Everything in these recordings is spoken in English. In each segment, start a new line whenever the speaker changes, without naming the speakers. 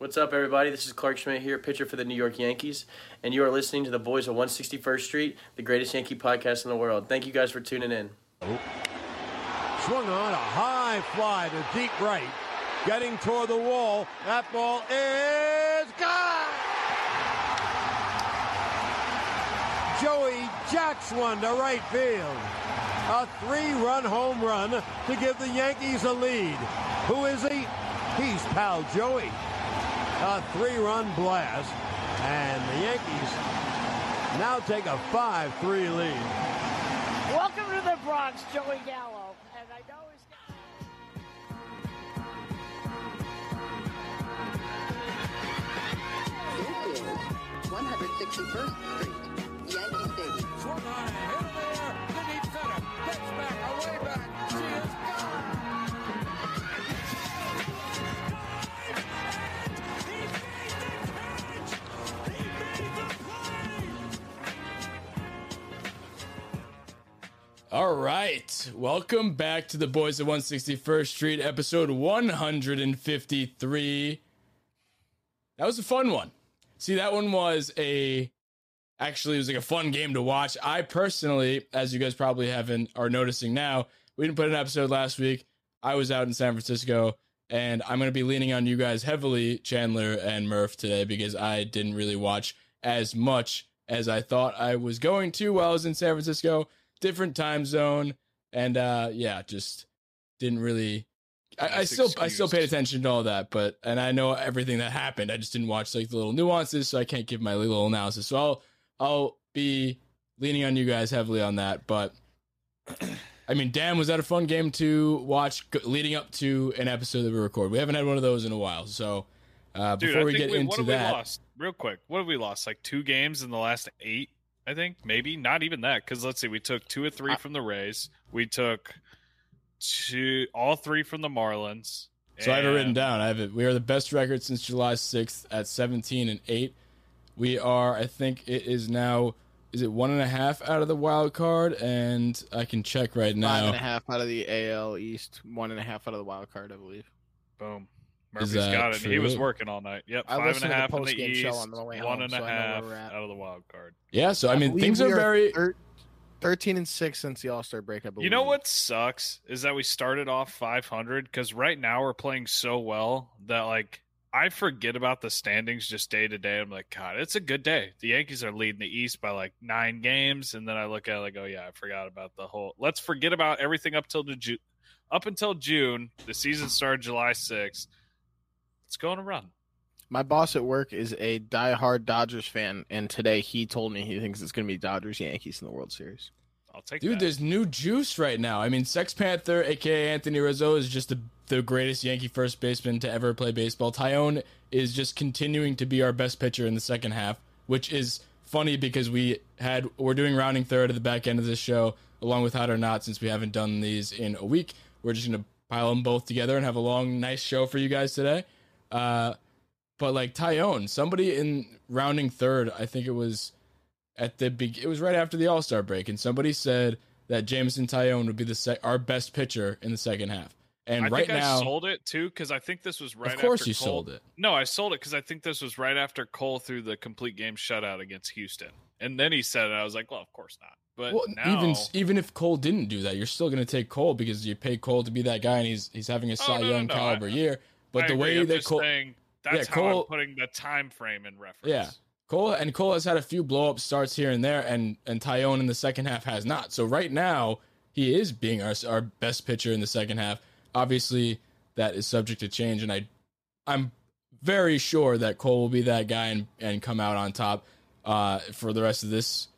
What's up, everybody? This is Clarke Schmidt here, pitcher for the New York Yankees, and you are listening to the Boys of 161st Street, the greatest Yankee podcast in the world. Thank you guys for tuning in.
Swung on a high fly to deep right, getting toward the wall. That ball is gone. Joey jacks one to right field. A three-run home run to give the Yankees a lead. Who is he? He's pal Joey. A three-run blast, and the Yankees now take a 5-3 lead.
Welcome to the Bronx, Joey Gallo. And I know he's got.
This is 161st Street, Yankee Stadium.
All right. Welcome back to the Boys of 161st Street, episode 153. That was a fun one. See, that one was a actually it was like a fun game to watch. I personally, as you guys probably haven't are noticing now, we didn't put an episode last week. I was out in San Francisco and I'm going to be leaning on you guys heavily, Chandler and Murph today because I didn't really watch as much as I thought I was going to while I was in San Francisco different time zone and uh yeah just didn't really I, I still I still paid attention to all that but and I know everything that happened I just didn't watch like the little nuances so I can't give my little analysis so I'll I'll be leaning on you guys heavily on that but I mean damn was that a fun game to watch leading up to an episode that we record we haven't had one of those in a while so uh
Dude,
before we get
we,
into that
lost? Real quick, what have we lost? Like two games in the last eight, I think. Maybe not even that. Because let's see, we took two or three from the Rays. We took two, all three from the Marlins.
So I have it written down. I have it. We are the best record since July 6th at 17 and 8. We are, I think it is now, is it one and a half out of the wild card? And I can check right
Five and a
now.
half out of the AL East, one and a half out of the wild card, I believe.
Boom.
Is
Murphy's
that
got it. He was working all night. Yep,
I
five and
listened
a
to the
in the East,
show on the way
one
home,
and a
so I
half out of the wild card.
Yeah, so I mean, things
we
are very.
thir- thirteen and six since the All Star break. I believe.
You know what sucks is that we started off 500 because right now we're playing so well that like I forget about the standings just day to day. I'm like, God, it's a good day. The Yankees are leading the East by like nine games, and then I look at it like, oh yeah, I forgot about the whole. Let's forget about everything up till the Ju- up until June. The season started July 6th. It's going to run.
My boss at work is a diehard Dodgers fan, and today he told me he thinks it's going to be Dodgers Yankees in the World Series.
I'll take
Dude,
that.
there's new juice right now. I mean, Sex Panther, aka Anthony Rizzo, is just the, the greatest Yankee first baseman to ever play baseball. Taillon is just continuing to be our best pitcher in the second half, which is funny because we had we're doing rounding third at the back end of this show, along with Hot or Not, since we haven't done these in a week. We're just gonna pile them both together and have a long, nice show for you guys today. Uh, but like Taillon, somebody in rounding third, I think it was at the big. It was right after the All Star break, and somebody said that Jameson Taillon would be the sec- our best pitcher in the second half. And
I
right now,
I sold it too because I think this was right.
of course,
after
you
Cole-
sold it.
No, I sold it because I think this was right after Cole threw the complete game shutout against Houston, and then he said it. I was like, well, of course not. But
Well,
now,
even even if Cole didn't do that, you're still going to take Cole because you pay Cole to be that guy, and he's he's having a Cy
Oh, no, no,
Young
no,
caliber
I-
year. But
I
the
agree.
way
I'm
that Cole,
saying that's
Yeah,
how
Cole-
I'm putting the time frame in reference.
Yeah. Cole and Cole has had a few blow up starts here and there, and and Taillon in the second half has not. So right now he is being our our best pitcher in the second half. Obviously, that is subject to change, and I I'm very sure that Cole will be that guy and and come out on top uh, for the rest of this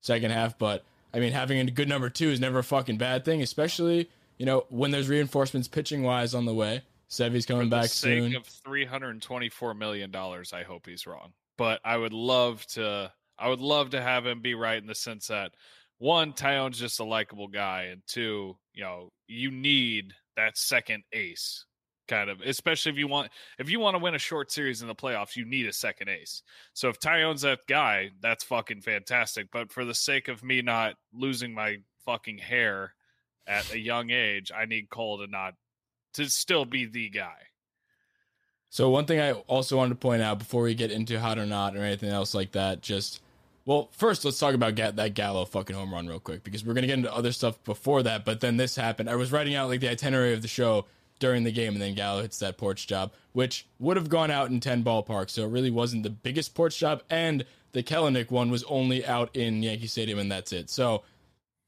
second half. But I mean, having a good number two is never a fucking bad thing, especially you know when there's reinforcements pitching wise on the way. Sevy's coming back.
For the sake
soon.
of three hundred and twenty-four million dollars, I hope he's wrong. But I would love to. I would love to have him be right in the sense that one, Taillon's just a likable guy, and two, you know, you need that second ace, kind of, especially if you want if you want to win a short series in the playoffs, you need a second ace. So if Taillon's that guy, that's fucking fantastic. But for the sake of me not losing my fucking hair at a young age, I need Cole to not to still be the guy.
So one thing I also wanted to point out before we get into hot or not or anything else like that, just well, first let's talk about that Gallo fucking home run real quick because we're gonna get into other stuff before that. But then this happened. I was writing out like the itinerary of the show during the game, and then Gallo hits that porch job, which would have gone out in ten ballpark. So it really wasn't the biggest porch job, and the Kelenic one was only out in Yankee Stadium, and that's it. So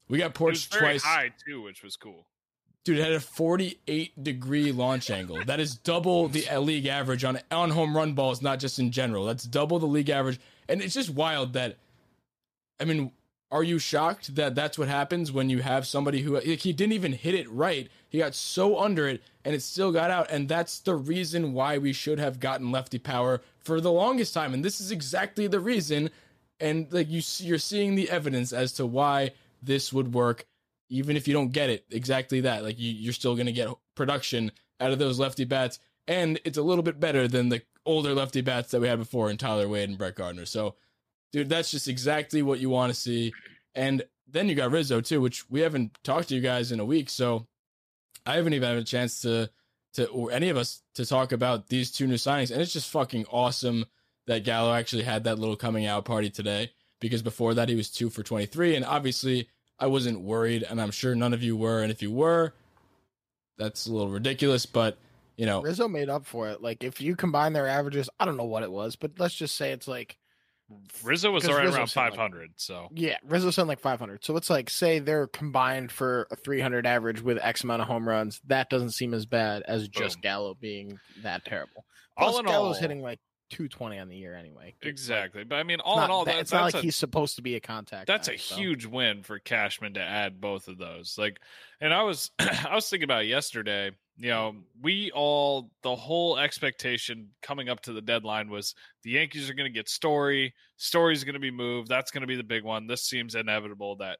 we got
It was
porch twice.
high too, which was cool.
Dude, it had a 48 degree launch angle. That is double the league average on on home run balls, not just in general. That's double the league average, and it's just wild that. I mean, are you shocked that that's what happens when you have somebody who like, he didn't even hit it right? He got so under it, and it still got out, and that's the reason why we should have gotten lefty power for the longest time, and this is exactly the reason. And like you, see- you're seeing the evidence as to why this would work even if you don't get it exactly that. Like you, you're still going to get production out of those lefty bats and it's a little bit better than the older lefty bats that we had before in tyler wade and brett gardner. So dude that's just exactly what you want to see. And then you got rizzo too which we haven't talked to you guys in a week so i haven't even had a chance to to or any of us to talk about these two new signings. And it's just fucking awesome that gallo actually had that little coming out party today because before that he was two for 23 and obviously I wasn't worried, and I'm sure none of you were. And if you were, that's a little ridiculous. But you know,
Rizzo made up for it. Like if you combine their averages, I don't know what it was, but let's just say it's like
Rizzo was right
Rizzo
around
said, like-
500. So
yeah, Rizzo sent like 500. So it's like say they're combined for a 300 average with X amount of home runs. That doesn't seem as bad as just
Boom.
Gallo being that terrible.
all
Plus,
in
Gallo's
all,
hitting like 220 on the year anyway.
Exactly. But I mean, all
it's
in all,
that-
that,
it's not
that's
like
a,
he's supposed to be a contact.
that's
guy,
a
so.
huge win for Cashman to add both of those. Like, and I was I was thinking about yesterday. You know, we all the whole expectation coming up to the deadline was the Yankees are going to get Story. Story's going to be moved. That's going to be the big one. This seems inevitable that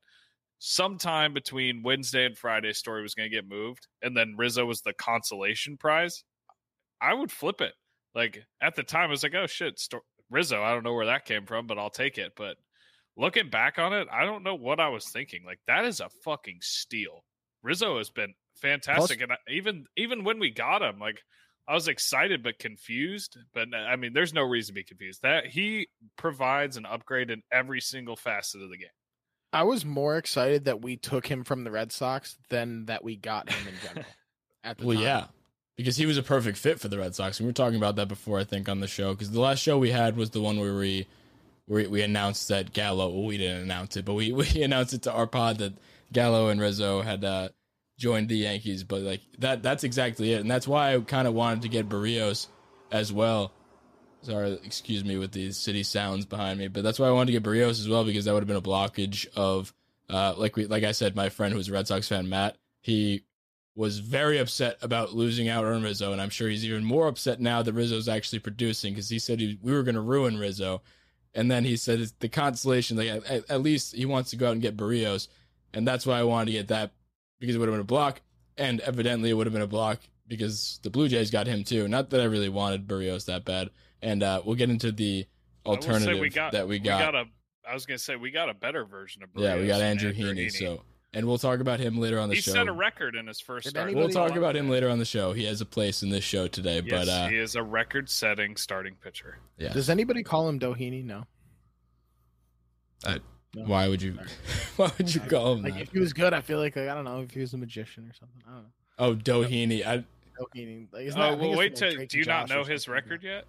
sometime between Wednesday and Friday, Story was going to get moved, and then Rizzo was the consolation prize. I would flip it. Like at the time, I was like, "Oh shit, Sto- Rizzo." I don't know where that came from, but I'll take it. But looking back on it, I don't know what I was thinking. Like that is a fucking steal. Rizzo has been fantastic, and I, even even when we got him, like I was excited but confused. But I mean, there's no reason to be confused. That he provides an upgrade in every single facet of the game.
I was more excited that we took him from the Red Sox than that we got him in general. At the
well,
time.
yeah, because he was a perfect fit for the Red Sox. We were talking about that before, I think, on the show. Because the last show we had was the one where we where we announced that Gallo. Well, we didn't announce it, but we we announced it to our pod that Gallo and Rizzo had uh, joined the Yankees. But like that, that's exactly it, and that's why I kind of wanted to get Berrios as well. Sorry, excuse me with these city sounds behind me, but that's why I wanted to get Berrios as well because that would have been a blockage of, uh, like we, like I said, my friend who's a Red Sox fan, Matt, he was very upset about losing out on Rizzo, and I'm sure he's even more upset now that Rizzo's actually producing because he said he, we were going to ruin Rizzo, and then he said it's the consolation, like at, at least he wants to go out and get Berrios, and that's why I wanted to get that because it would have been a block, and evidently it would have been a block because the Blue Jays got him too. Not that I really wanted Berrios that bad, and uh, we'll get into the alternative
we got,
that we got.
a. I was gonna say we got a better version of.
yeah, we got
than
Andrew Heaney, so and we'll talk about him later on the
he
show.
set a record in his first start.
We'll talk about him later on the show. He has a place in this show today,
Yes,
but uh,
he is a record-setting starting pitcher.
yeah.
Does anybody call him Doheny? No.
I-
No.
why would you? Why would you call him
Like
that?
if he was good, I feel like, like I don't know if he was a magician or something. I don't know.
Oh, Doheny. I
Doheny. Like, isn't
Oh,
that- I
well, wait
from, like,
till. Do you
and
not know his
something.
record yet?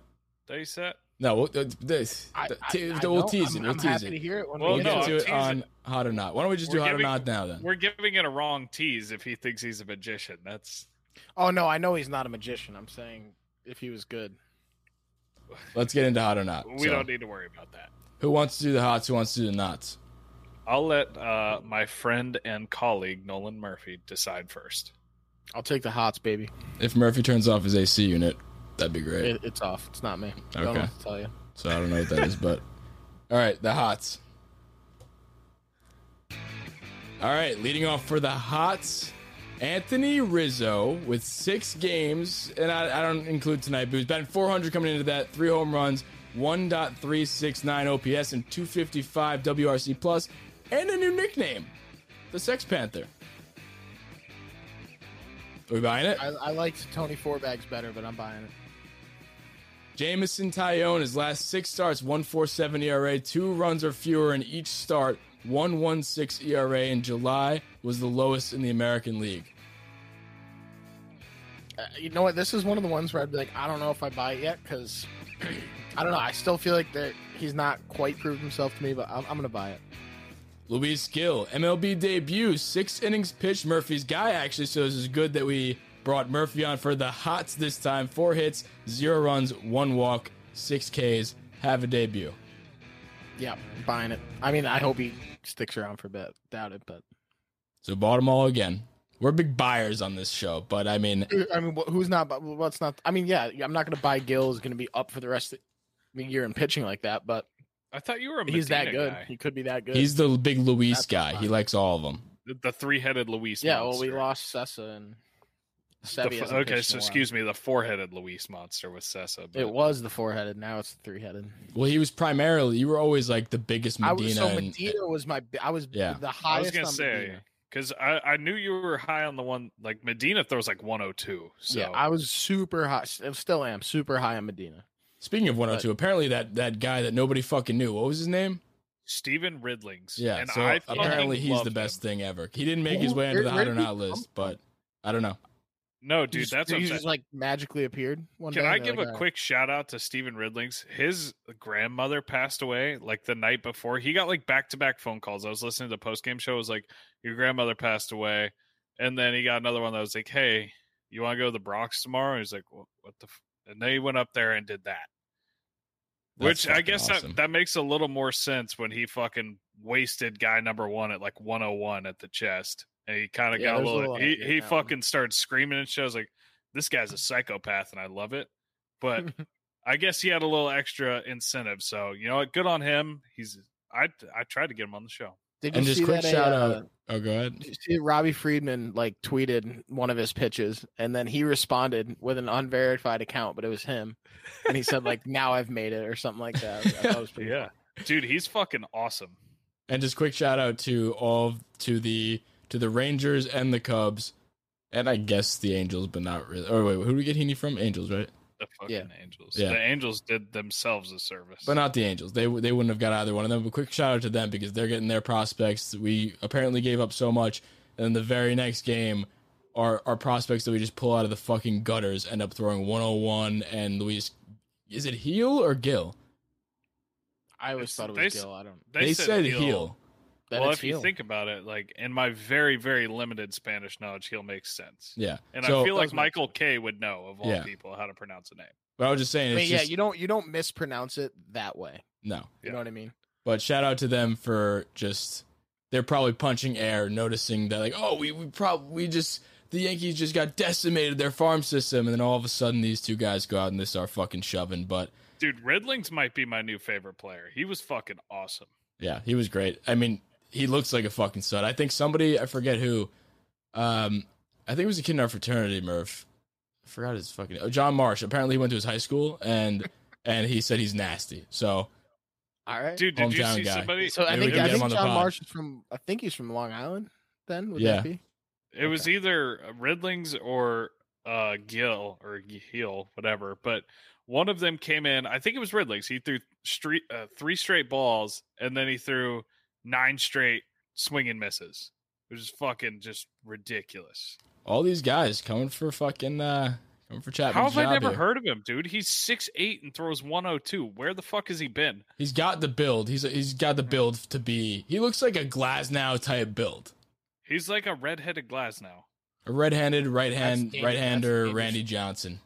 That he set.
No. We'll, uh, this,
I,
the-
I,
t-
I
we'll
don't.
tease
I'm,
it. We'll
I'm
tease
happy
it.
to hear it when
Well,
we
We'll
get
no,
get
to
to
it.
it on
it.
hot or not. Why don't we just do
We're
hot
giving-
or not now then?
We're giving it a wrong tease if he thinks he's a magician. That's
Oh no, I know he's not a magician. I'm saying if he was good.
Let's get into hot or not.
we
So,
don't need to worry about that.
Who wants to do the hots? Who wants to do the knots?
I'll let uh, my friend and colleague Nolan Murphy decide first.
I'll take the hots, baby.
If Murphy turns off his AC unit, that'd be great.
It, it's off. It's not me. i Don't know what to tell you.
So I don't know what that is, but all right, the hots. All right, leading off for the hots, Anthony Rizzo with six games, and I, I don't include tonight, but he's batting 400 coming into that, three home runs, 1.369 OPS, and 255 WRC plus, and a new nickname, the Sex Panther. Are we buying it?
I, I liked Tony Four Bags better, but I'm buying it.
Jameson Taillon, his last six starts, 147 ERA, two runs or fewer in each start, 116 ERA in July was the lowest in the American League.
Uh, you know what? This is one of the ones where I'd be like, I don't know if I buy it yet because I don't know. I still feel like that he's not quite proved himself to me, but I'm, I'm gonna buy it.
Luis Gil, MLB debut, six innings pitched. Murphy's guy actually, so this is good that we brought Murphy on for the hots this time. Four hits, zero runs, one walk, six Ks. Have a debut.
Yeah, buying it. I mean, I hope he sticks around for a bit. Doubt it, but
So bought them all again. We're big buyers on this show, but I mean,
I mean, who's not? bu- What's not? I mean, yeah, I'm not gonna buy Gil is gonna be up for the rest of the year in pitching like that, but
I thought you were a
he's that good.
guy.
He could be that good.
he's the big Luis
That's
guy. He likes all of them.
The, the three-headed Luis.
yeah. Well, we lost Cessa and
The
Sevy.
F-
hasn't
okay, so
in a while.
excuse me, the four-headed Luis monster with Cessa. But
It was the four headed. Now it's the three headed.
Well, he was primarily. You were always like the biggest
I
Medina.
was so
and-
Medina uh, was my. I was
Yeah.
the
I
highest.
was gonna say because I, I knew you were high on the one like Medina throws like 102. So
Yeah, I was super high. I Still am super high on Medina.
Speaking of 102, apparently that that guy that nobody fucking knew. What was his name?
Stephen Ridings.
Yeah.
and
so
I
apparently he's
love
the
him.
best thing ever. He didn't make his way into the
where
hot or Not
come
list,
from?
but I don't know.
No, dude,
He's-
that's what I'm saying.
just like magically appeared one
Can
day.
I give
like,
a
"All right."
quick shout out to Stephen Ridings? His grandmother passed away like the night before. He got like back to back phone calls. I was listening to the post game show. It was like, Your grandmother passed away. And then he got another one that was like, Hey, you want to go to the Bronx tomorrow? He's like, What, what the? F-? And they went up there and did that.
That's
Which I guess
awesome.
that, that makes a little more sense when he fucking wasted guy number one at like 101 at the chest. And he kind of
Yeah,
got a
there's a
little,
little
he, he
in that one.
fucking started screaming and shit. I was like, this guy's a psychopath and I love it. But I guess he had a little extra incentive. So, you know what? Good on him. He's, I, I tried to get him on the show.
Did
And
you
just
see
quick
that,
shout
uh,
out. Oh, go ahead.
You see Robbie Friedman like tweeted one of his pitches, and then he responded with an unverified account, but it was him, and he said like, "Now I've made it" or something like that. I thought it was pretty
Yeah. Dude, he's fucking awesome.
And just quick shout out to all to the to the Rangers and the Cubs, and I guess the Angels, but not really. Oh wait, who do we get Heaney from? Angels, right?
The fucking
Yeah.
Angels.
Yeah.
The Angels did themselves a service.
But not the Angels. They they wouldn't have got either one of them. But quick shout out to them because they're getting their prospects. We apparently gave up so much, and then the very next game, our our prospects that we just pull out of the fucking gutters end up throwing 101 and Luis. Is it heel or Gil?
I always
It's-
thought it was
s-
Gil. I don't.
They, said, heel.
Then
well,
it's
if you think about it, like in my very, very limited Spanish knowledge, he'll make sense.
Yeah.
And
So-
I feel like Michael Kay would know of all
Yeah.
people how to pronounce a name.
But I was just saying,
I
it's
mean, yeah,
just,
you don't you don't mispronounce it that way.
no.
You
Yeah.
know what I mean?
But shout out to them for just they're probably punching air, noticing that like, oh, we we probably we just the Yankees just got decimated their farm system, and then all of a sudden these two guys go out and they start fucking shoving. But
Dude, Ridings might be my new favorite player. He was fucking awesome.
yeah, he was great. I mean, he looks like a fucking stud. I think somebody I forget who, um, I think it was a kid in our fraternity, Murph. I forgot his fucking oh, John Marsh. Apparently, he went to his high school and and he said he's nasty. So
All right.
Dude, did you
Hometown
see
guy.
somebody?
so I
maybe
think I think John
pod.
Marsh is from. I think he's from Long Island. Then would
Yeah.
that be?
It was either Ridings or uh, Gil or Heel, whatever. But one of them came in. I think it was Ridings. He threw street, uh, three straight balls, and then he threw nine straight swing and misses. It was fucking just ridiculous.
all these guys coming for fucking uh coming for Chapman's
How have I never
here.
heard of him, dude? He's six eight and throws 102. Where the fuck has he been?
He's got the build. He's he's got the build to be. He looks like a Glasnow type build.
He's like a redheaded Glasnow.
A red-handed right hand right hander. Randy Johnson.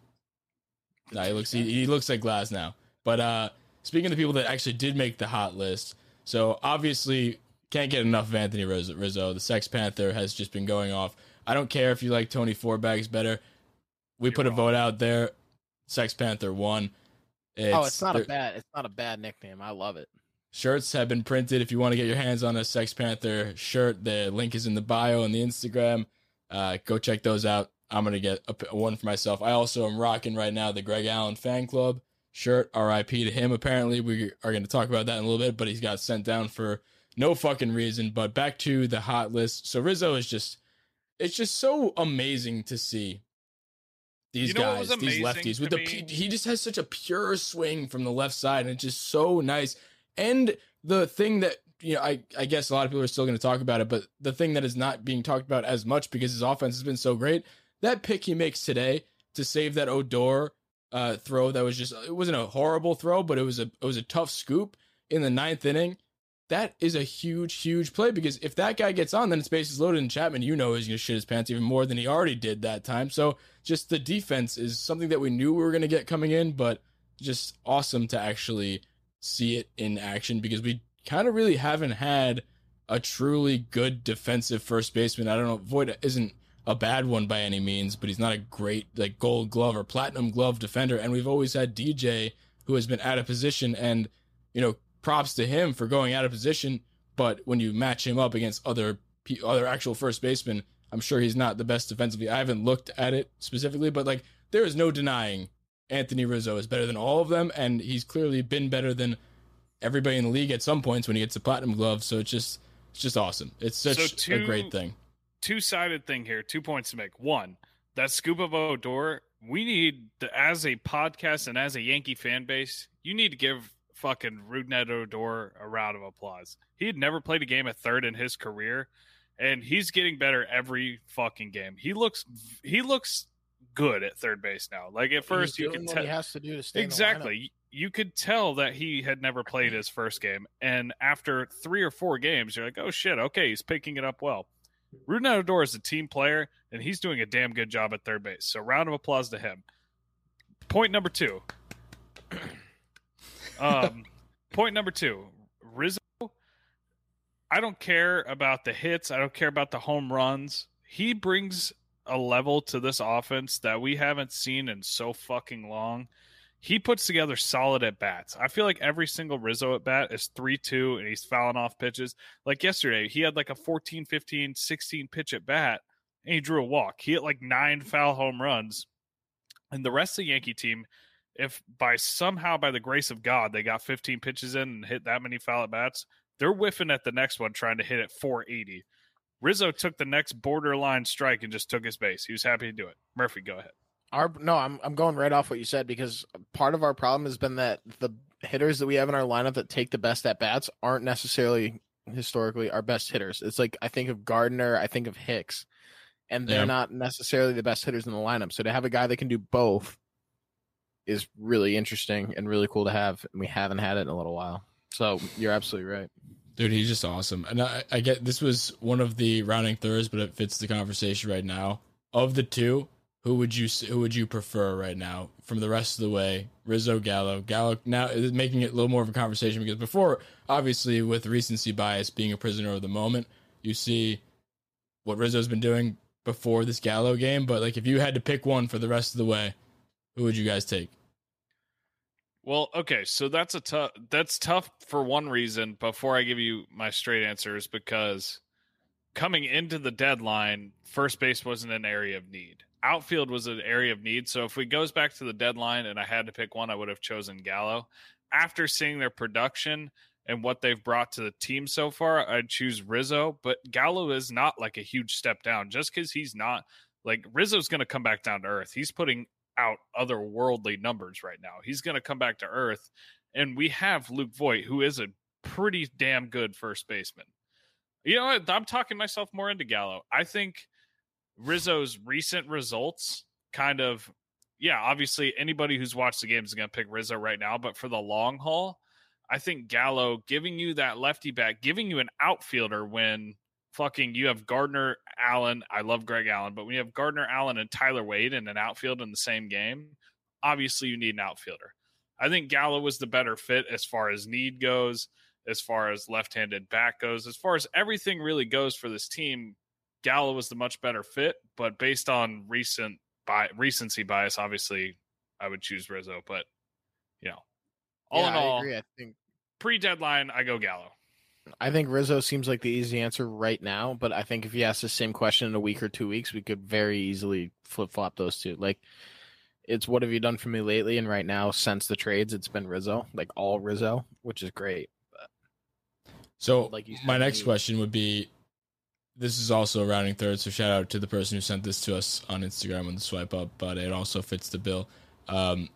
No, he looks he, he looks like Glasnow. But uh speaking of the people that actually did make the hot list, so obviously can't get enough of Anthony Rizzo. The Sex Panther has just been going off. I don't care if you like Tony Four Bags better. We
You're
put a vote out there. Sex Panther won.
oh, it's not a bad. It's not a bad nickname. I love it.
Shirts have been printed. If you want to get your hands on a Sex Panther shirt, the link is in the bio and the Instagram. Uh, go check those out. I'm gonna get a, one for myself. I also am rocking right now the Greg Allen fan club shirt. R.I.P. to him. Apparently, we are going to talk about that in a little bit, but he's got sent down for no fucking reason. But back to the hot list. So Rizzo is just, it's just so amazing to see these
You know
guys, these lefties with the
me?
he just has such a pure swing from the left side, and it's just so nice. And the thing that you know, I I guess a lot of people are still going to talk about it, but the thing that is not being talked about as much because his offense has been so great, that pick he makes today to save that Odor uh, throw that was just it wasn't a horrible throw, but it was a it was a tough scoop in the ninth inning. That is a huge, huge play because if that guy gets on, then it's bases loaded, and Chapman, you know, is going to shit his pants even more than he already did that time. So just the defense is something that we knew we were going to get coming in, but just awesome to actually see it in action because we kind of really haven't had a truly good defensive first baseman. I don't know, Voit isn't a bad one by any means, but he's not a great like gold glove or platinum glove defender. And we've always had DJ who has been out of position and, you know, props to him for going out of position. But when you match him up against other other actual first basemen, I'm sure he's not the best defensively. I haven't looked at it specifically, but like there is no denying Anthony Rizzo is better than all of them, and he's clearly been better than everybody in the league at some points when he gets a platinum glove. So it's just it's just awesome. It's such
So
a great thing.
Two sided thing here. Two points to make. One, that scoop of Odor. We need the, as a podcast and as a Yankee fan base, you need to give fucking Rougned Odor a round of applause. He had never played a game at third in his career, and he's getting better every fucking game. He looks he looks good at third base now. Like at first,
He's
you could
what he has to do to stay
exactly. You could tell that he had never played his first game, and after three or four games, you're like, "Oh shit, okay, he's picking it up well." Ruben Odor is a team player, and he's doing a damn good job at third base. So, round of applause to him. Point number two. Um, point number two. Rizzo. I don't care about the hits. I don't care about the home runs. He brings a level to this offense that we haven't seen in so fucking long. He puts together solid at bats. I feel like every single Rizzo at bat is 3 2 and he's fouling off pitches. Like yesterday, he had like a 14, 15, 16 pitch at bat and he drew a walk. He hit like nine foul home runs. And the rest of the Yankee team, if by somehow by the grace of God they got 15 pitches in and hit that many foul at bats, they're whiffing at the next one trying to hit at 480. Rizzo took the next borderline strike and just took his base. He was happy to do it. Murphy, go ahead.
Our no, I'm I'm going right off what you said because part of our problem has been that the hitters that we have in our lineup that take the best at bats aren't necessarily historically our best hitters. It's like I think of Gardner, I think of Hicks, and they're
Yeah.
not necessarily the best hitters in the lineup. So to have a guy that can do both is really interesting and really cool to have. And we haven't had it in a little while. So you're absolutely right.
Dude, he's just awesome. And I, I get this was one of the rounding thirds, but it fits the conversation right now. Of the two, who would you who would you prefer right now from the rest of the way? Rizzo, Gallo, Gallo now is making it a little more of a conversation because before, obviously, with recency bias being a prisoner of the moment, you see what Rizzo's been doing before this Gallo game. But like, if you had to pick one for the rest of the way, who would you guys take?
Well, okay, so that's a tough. That's tough for one reason. Before I give you my straight answers, because coming into the deadline, first base wasn't an area of need. Outfield was an area of need. So if we goes back to the deadline and I had to pick one, I would have chosen Gallo. After seeing their production and what they've brought to the team so far, I'd choose Rizzo. But Gallo is not like a huge step down. Just because he's not like Rizzo's going to come back down to earth. He's putting out otherworldly numbers right now. He's going to come back to earth. And we have Luke Voit, who is a pretty damn good first baseman. You know what? I'm talking myself more into Gallo. I think Rizzo's recent results kind of, yeah, obviously anybody who's watched the game is going to pick Rizzo right now. But for the long haul, I think Gallo giving you that lefty back, giving you an outfielder when fucking you have Gardner Allen. I love Greg Allen, but when you have Gardner Allen and Tyler Wade in an outfield in the same game, obviously you need an outfielder. I think Gallo was the better fit as far as need goes, as far as left handed back goes, as far as everything really goes for this team. Gallo was the much better fit, but based on recent bi- recency bias, obviously I would choose Rizzo. But you know, all
Yeah,
in
I
all,
agree. I think
pre deadline, I go Gallo.
I think Rizzo seems like the easy answer right now, but I think if you ask the same question in a week or two weeks, we could very easily flip flop those two. Like, it's what have you done for me lately? And right now, since the trades, it's been Rizzo, like all Rizzo, which is great.
So
Like you said,
my next
he-
question would be this is also a rounding third, so shout out to the person who sent this to us on Instagram on the swipe up, but it also fits the bill. Um,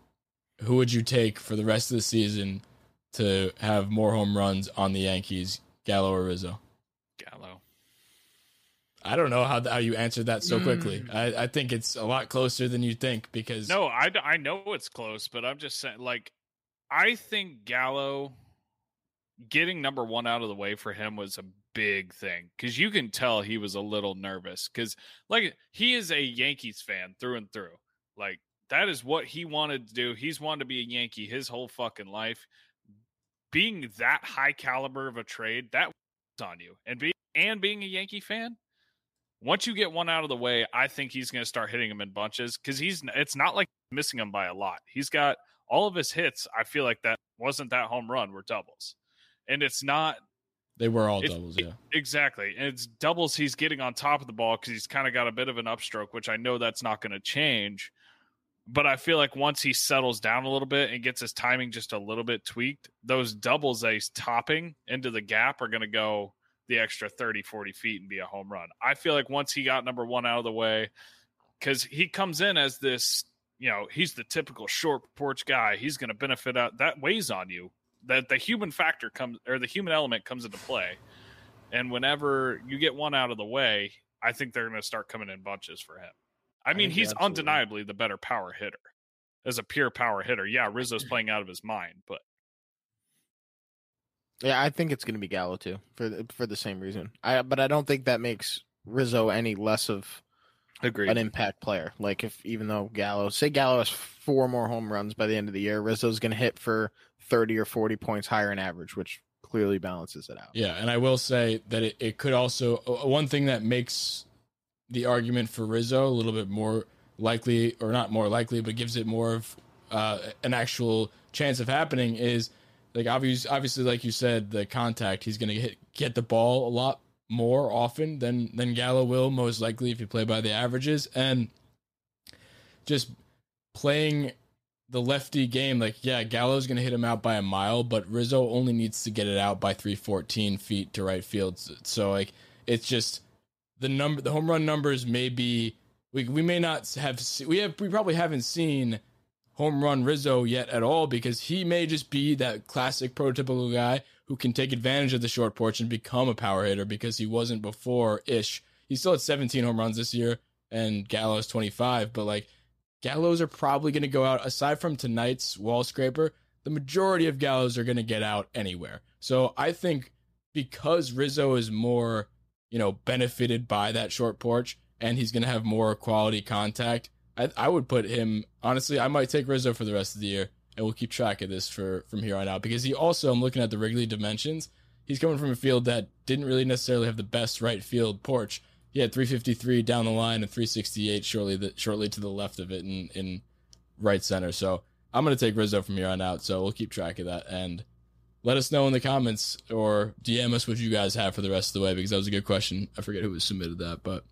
who would you take for the rest of the season to have more home runs on the Yankees, Gallo or Rizzo?
Gallo.
I don't know how how you answered that so quickly. I, I think it's a lot closer than you think because
No, I I know it's close, but I'm just saying, like, I think Gallo getting number one out of the way for him was a big thing because you can tell he was a little nervous because, like, he is a Yankees fan through and through. Like, that is what he wanted to do. He's wanted to be a Yankee his whole fucking life. Being that high caliber of a trade, that was on you, and being and being a Yankee fan, once you get one out of the way, I think he's going to start hitting him in bunches because he's. It's not like missing him by a lot. He's got all of his hits. I feel like that wasn't that home run were doubles, and it's not
they were all
It-
doubles. Yeah,
exactly. And it's doubles he's getting on top of the ball because he's kind of got a bit of an upstroke, which I know that's not going to change. But I feel like once he settles down a little bit and gets his timing just a little bit tweaked, those doubles that he's topping into the gap are going to go the extra 30, 40 feet and be a home run. I feel like once he got number one out of the way, because he comes in as this, you know, he's the typical short porch guy. He's going to benefit out. That weighs on you. That the human factor comes, or the human element comes into play. And whenever you get one out of the way, I think they're going to start coming in bunches for him. I
I
mean,
think
he's
absolutely.
undeniably the better power hitter. As a pure power hitter, yeah, Rizzo's playing out of his mind, but
Yeah, I think it's going to be Gallo too for the, for the same reason. I but I don't think that makes Rizzo any less of
agreed.
an impact player. Like if even though Gallo, say Gallo has four more home runs by the end of the year, Rizzo's going to hit for thirty or forty points higher in average, which clearly balances it out.
Yeah, and I will say that it, it could also one thing that makes the argument for Rizzo a little bit more likely, or not more likely, but gives it more of uh, an actual chance of happening is like obviously, obviously, like you said, the contact. He's going to get the ball a lot more often than than Gallo will most likely if you play by the averages, and just playing the lefty game, like yeah, Gallo's gonna hit him out by a mile, but Rizzo only needs to get it out by three fourteen feet to right field. So like it's just the number, the home run numbers may be we we may not have we have we probably haven't seen home run Rizzo yet at all because he may just be that classic prototypical guy who can take advantage of the short porch and become a power hitter because he wasn't before ish. He's still at 17 home runs this year and Gallo's 25, but like Gallo's are probably going to go out aside from tonight's wall scraper. The majority of Gallo's are going to get out anywhere. So I think because Rizzo is more, you know, benefited by that short porch and he's going to have more quality contact, I, I would put him honestly. I might take Rizzo for the rest of the year, and we'll keep track of this for from here on out because he also. I'm looking at the Wrigley dimensions. He's coming from a field that didn't really necessarily have the best right field porch. He had 353 down the line and 368 shortly the, shortly to the left of it in in right center. So I'm gonna take Rizzo from here on out. So we'll keep track of that and let us know in the comments or DM us what you guys have for the rest of the way because that was a good question. I forget who was submitted that, but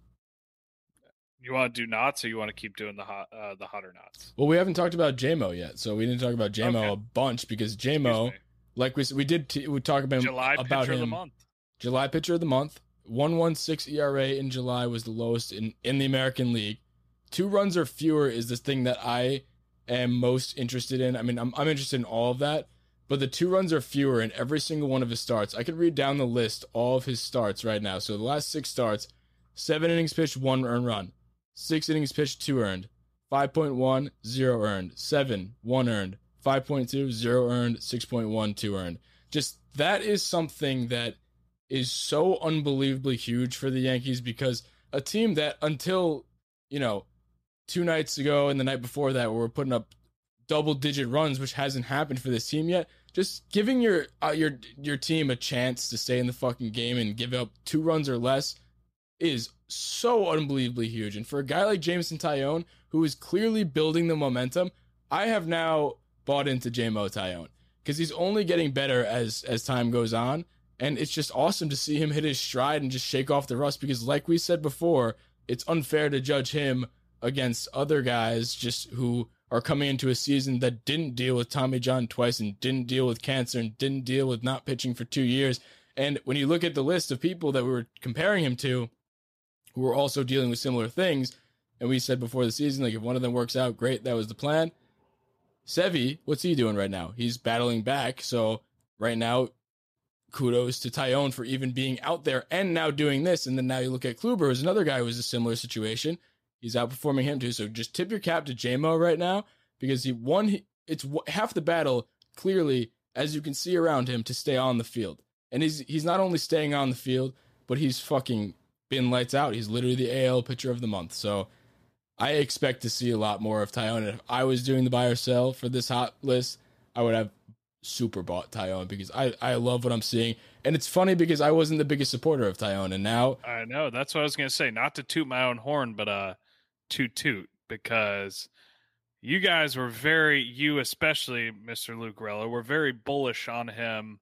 you want to do knots or you want to keep doing the hot uh, the hotter knots?
well, we haven't talked about JMO yet, so we didn't talk about JMO
Okay.
a bunch because JMO, like we we did, t- we talk about
July
about
pitcher
him.
of the month.
July pitcher of the month. 116 ERA in July was the lowest in, in the American League. Two runs or fewer is the thing that I am most interested in. I mean, I'm, I'm interested in all of that, but the two runs or fewer in every single one of his starts. I could read down the list, all of his starts right now. So the last six starts, seven innings pitched, one earned run. Six innings pitched, two earned. 5.1, zero earned. Seven, one earned. 5.2, zero earned. 6.1, two earned. Just that is something that is so unbelievably huge for the Yankees because a team that until, you know, two nights ago and the night before that were putting up double digit runs, which hasn't happened for this team yet. Just giving your uh, your your team a chance to stay in the fucking game and give up two runs or less is so unbelievably huge. And for a guy like Jameson Taillon, who is clearly building the momentum, I have now bought into JMO Taillon because he's only getting better as as time goes on. And it's just awesome to see him hit his stride and just shake off the rust because, like we said before, it's unfair to judge him against other guys just who are coming into a season that didn't deal with Tommy John twice and didn't deal with cancer and didn't deal with not pitching for two years. And when you look at the list of people that we were comparing him to, who were also dealing with similar things, and we said before the season, like if one of them works out, great, that was the plan. Sevi, what's he doing right now? He's battling back. So right now, kudos to Taillon for even being out there and now doing this. And then now you look at Kluber, who's another guy who was a similar situation. He's outperforming him too. So just tip your cap to JMO right now because he won. It's half the battle clearly, as you can see around him, to stay on the field. And he's he's not only staying on the field, but he's fucking been lights out. He's literally the AL pitcher of the month. So I expect to see a lot more of Taillon. If I was doing the buy or sell for this hot list, I would have super bought Taillon because I, I love what I'm seeing. And it's funny because I wasn't the biggest supporter of Taillon and now
I know that's what I was gonna say. Not to toot my own horn, but uh toot toot because you guys were very you especially, Mr. Lukerella, were very bullish on him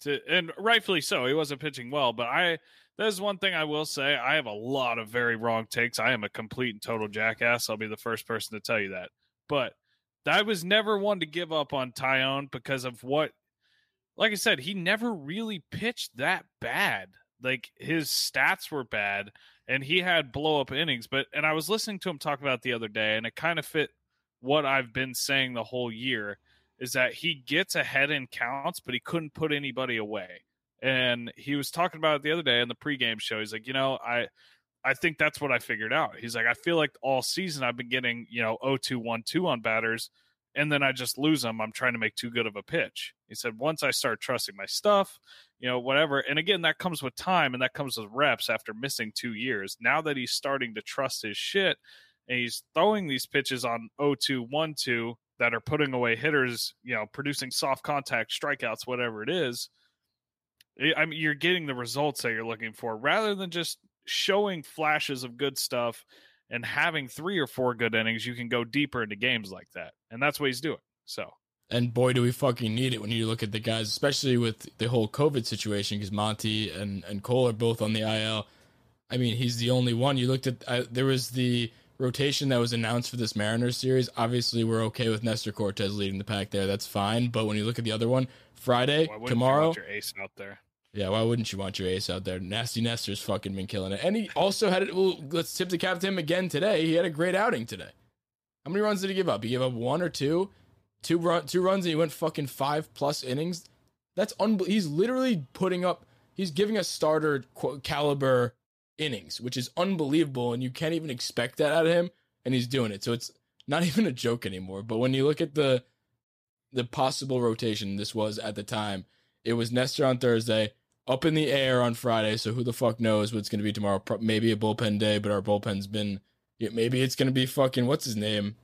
to and rightfully so. He wasn't pitching well, but I there's one thing I will say. I have a lot of very wrong takes. I am a complete and total jackass. I'll be the first person to tell you that. But I was never one to give up on Taillon because of what, like I said, he never really pitched that bad. Like his stats were bad and he had blow up innings. But, and I was listening to him talk about the other day and it kind of fit what I've been saying the whole year is that he gets ahead in counts, but he couldn't put anybody away. And he was talking about it the other day in the pregame show. He's like, you know, I I think that's what I figured out. He's like, I feel like all season I've been getting, you know, 0 2 1 2 on batters, and then I just lose them. I'm trying to make too good of a pitch. He said, once I start trusting my stuff, you know, whatever. And again, that comes with time and that comes with reps after missing two years. Now that he's starting to trust his shit and he's throwing these pitches on 0 2 1 2 that are putting away hitters, you know, producing soft contact, strikeouts, whatever it is. Eh, I mean, you're getting the results that you're looking for rather than just showing flashes of good stuff and having three or four good innings. You can go deeper into games like that, and that's what he's doing. So,
and boy, do we fucking need it when you look at the guys, especially with the whole COVID situation, because Monty and and Cole are both on the IL. I mean, he's the only one. You looked at uh, there was the rotation that was announced for this Mariners series. Obviously, we're okay with Nestor Cortes leading the pack there. That's fine. But when you look at the other one, Friday, tomorrow,
your ace out there.
Yeah, why wouldn't you want your ace out there? Nasty Nestor's fucking been killing it. And he also had it. Well, let's tip the cap to him again today. He had a great outing today. How many runs did he give up? He gave up one or two, two run, two runs, and he went fucking five plus innings. That's unbelievable. He's literally putting up. He's giving us starter caliber innings, which is unbelievable, and you can't even expect that out of him. And he's doing it, so it's not even a joke anymore. But when you look at the the possible rotation, this was at the time. It was Nestor on Thursday up in the air on Friday. So who the fuck knows what's going to be tomorrow? Maybe a bullpen day, but our bullpen's been. Maybe it's going to be fucking what's his name,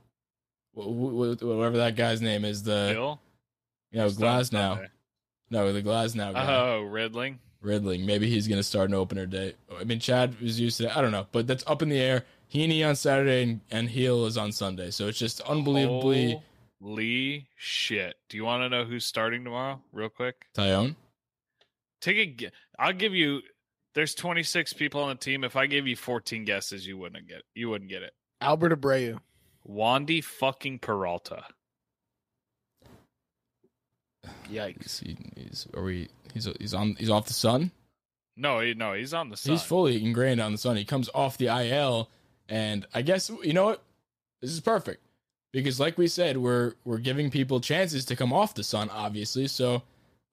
whatever that guy's name is. The
Bill.
You know, Glasnow. No, the Glasnow guy.
Oh, Ridling.
Ridling. Maybe he's going to start an opener day. I mean, Chad was used to. That. I don't know, but that's up in the air. Heaney on Saturday and, and Heel is on Sunday. So it's just unbelievably.
Holy shit! Do you want to know who's starting tomorrow, real quick?
Taillon.
Take a. I'll give you. There's 26 people on the team. If I gave you 14 guesses, you wouldn't get. You wouldn't get it.
Albert Abreu.
Wandy fucking Peralta.
Yikes!
He, he's are we? He's he's on. He's off the sun.
No, he, no, he's on the sun.
He's fully ingrained on the sun. He comes off the IL, and I guess you know what? This is perfect because, like we said, we're we're giving people chances to come off the sun, obviously. So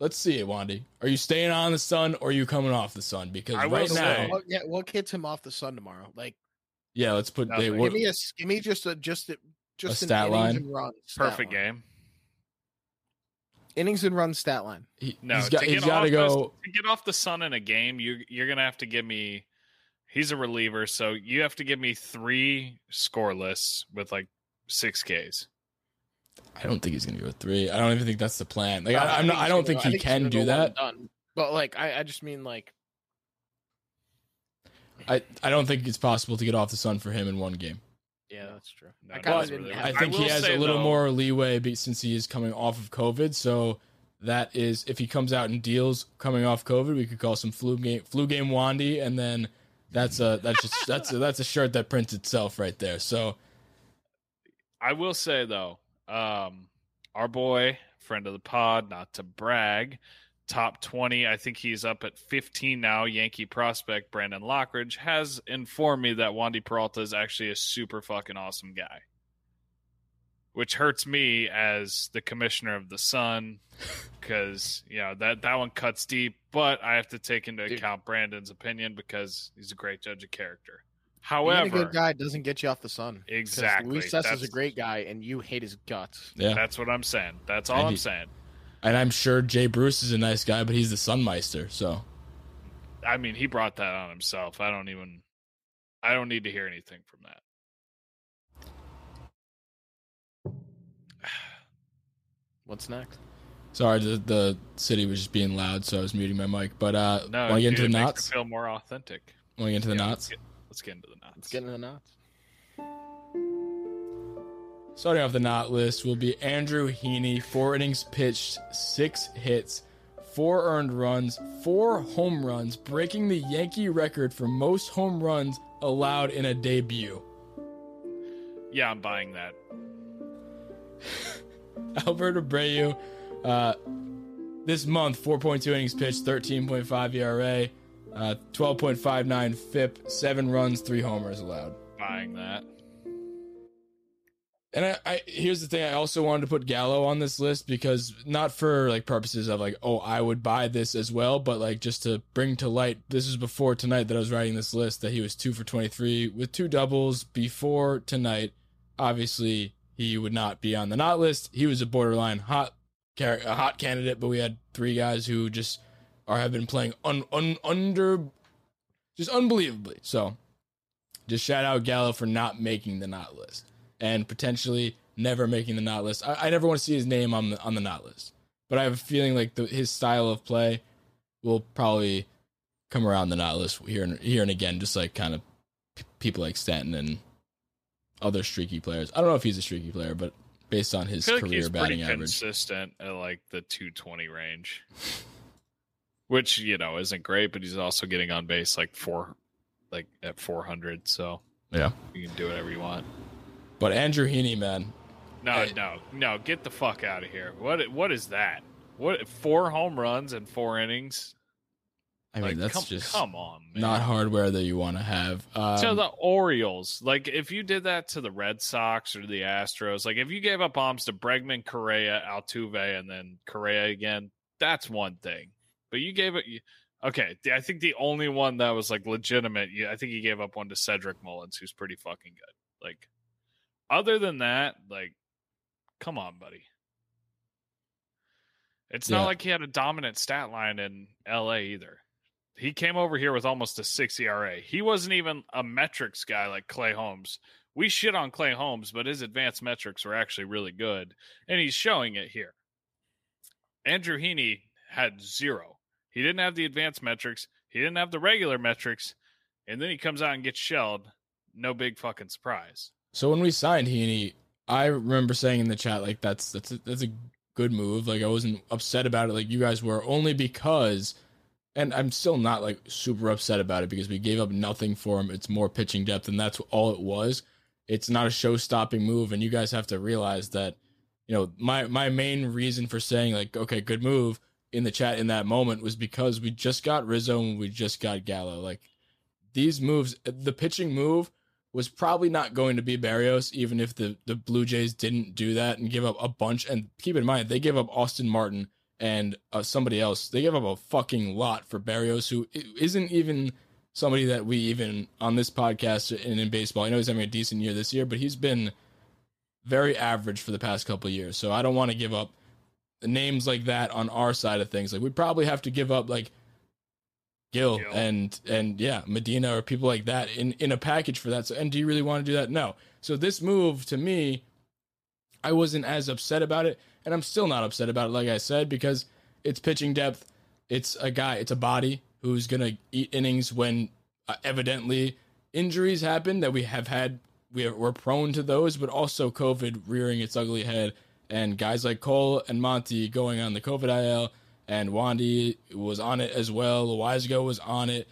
Let's see it, Wandy. Are you staying on the sun or are you coming off the sun? Because
I
right now,
say-
What, yeah, what gets him off the sun tomorrow? Like,
yeah, let's put they,
give me a give me just a just a just
A
an
stat
innings
line?
and runs. stat
Perfect
line.
game.
Innings and runs stat line.
he,
No,
he's got
to
he's
get
got to go.
the- to get off the sun in a game. You you're gonna have to give me. He's a reliever, so you have to give me three scoreless with like six Ks.
I don't think he's gonna go three. I don't even think that's the plan. Like
No,
I, I'm not. I don't think
go-
he
he's
can do that.
done. But like, I, I just mean like,
I, I don't think it's possible to get off the sun for him in one game.
Yeah, that's true.
No,
I
it
kinda
doesn't
didn't
really
I think he has a little
though-
more leeway since he is coming off of COVID. So that is, if he comes out and deals coming off COVID, we could call some flu game, flu game Wandy, and then that's a that's just that's a, that's a shirt that prints itself right there. So
I will say though, um, our boy, friend of the pod, not to brag, top twenty. I think he's up at fifteen now. Yankee prospect Brandon Lockridge has informed me that Wandy Peralta is actually a super fucking awesome guy, which hurts me as the commissioner of the Sun because you know that that one cuts deep. But I have to take into
Dude.
account Brandon's opinion because he's a great judge of character.
Being a good guy doesn't get you off the sun.
Exactly.
Luis Cessa is a great guy, and you hate his guts.
yeah,
that's what I'm saying. That's all
And
I'm
he-
saying.
and I'm sure Jay Bruce is a nice guy, but he's the Sunmeister. So
I mean, he brought that on himself. I don't even. I don't need to hear anything from that.
What's next?
sorry, the, the city was just being loud, so I was muting my mic. But uh,
No,
want to get into the nots?
me feel more authentic.
Want to get into the
Yeah,
nots?
Let's get, let's get into the nots.
Let's get into the nots.
Starting off the not list will be Andrew Heaney, four innings pitched, six hits, four earned runs, four home runs, breaking the Yankee record for most home runs allowed in a debut.
yeah, I'm buying that.
Albert Abreu, uh, this month, 4.2 innings pitched, 13.5 ERA, uh, 12.59 FIP, seven runs, three homers allowed.
Buying that.
And I, I here's the thing. I also wanted to put Gallo on this list because not for like purposes of like, oh, I would buy this as well, but like just to bring to light. This is before tonight that I was writing this list that he was two for twenty three with two doubles before tonight. Obviously, he would not be on the not list. He was a borderline hot, a hot candidate, but we had three guys who just are have been playing un, un, under, just unbelievably. So, just shout out Gallo for not making the not list and potentially never making the not list. I, I never want to see his name on the on the not list, but I have a feeling like the, his style of play will probably come around the not list here and here and again, just like kind of p- people like Stanton and other streaky players. I don't know if he's a streaky player, but based on his
like
career
pretty
batting average,
consistent at like the 220 range, which you know isn't great, but he's also getting on base like four, like at 400. So
yeah.
you can do whatever you want.
But Andrew Heaney, man,
No,
Hey.
no, no! Get the fuck out of here! What? What is that? What? Four home runs in four innings?
I mean
Like,
that's
come,
just
come on, man.
not hardware that you want to have. Um,
to the Orioles. Like if you did that to the Red Sox or the Astros, like if you gave up bombs to Bregman, Correa, Altuve, and then Correa again, that's one thing. But you gave it. you- Okay, I think the only one that was like legitimate. Yeah, I think he gave up one to Cedric Mullins, who's pretty fucking good. Like, other than that, like, come on, buddy. It's
Yeah.
not like he had a dominant stat line in LA either. He came over here with almost a six ERA. He wasn't even a metrics guy like Clay Holmes. We shit on Clay Holmes, but his advanced metrics were actually really good, and he's showing it here. Andrew Heaney had zero. He didn't have the advanced metrics. He didn't have the regular metrics, and then he comes out and gets shelled. No big fucking surprise.
So when we signed Heaney, I remember saying in the chat like that's that's a, that's a good move. Like I wasn't upset about it like you guys were, only because, and I'm still not like super upset about it because we gave up nothing for him. It's more pitching depth, and that's all it was. It's not a show-stopping move, and you guys have to realize that. You know, my my main reason for saying like okay, good move in the chat in that moment was because we just got Rizzo and we just got Gallo. Like these moves, the pitching move was probably not going to be Berrios, even if the, the Blue Jays didn't do that and give up a bunch. And keep in mind, they gave up Austin Martin and uh, somebody else. They gave up a fucking lot for Berrios, who isn't even somebody that we even on this podcast and in baseball. I know he's having a decent year this year, but he's been very average for the past couple years. So I don't want to give up names like that on our side of things. Like we'd probably have to give up like Gil,
Gil.
and and yeah, Medina or people like that in in a package for that. So, and do you really want to do that? No. So this move to me, I wasn't as upset about it, and I'm still not upset about it. Like I said, because it's pitching depth. It's a guy. It's a body who's gonna eat innings when uh, evidently injuries happen that we have had. We are, we're prone to those, but also COVID rearing its ugly head, and guys like Cole and Monty going on the COVID IL, and Wandy was on it as well. Loaisiga was on it.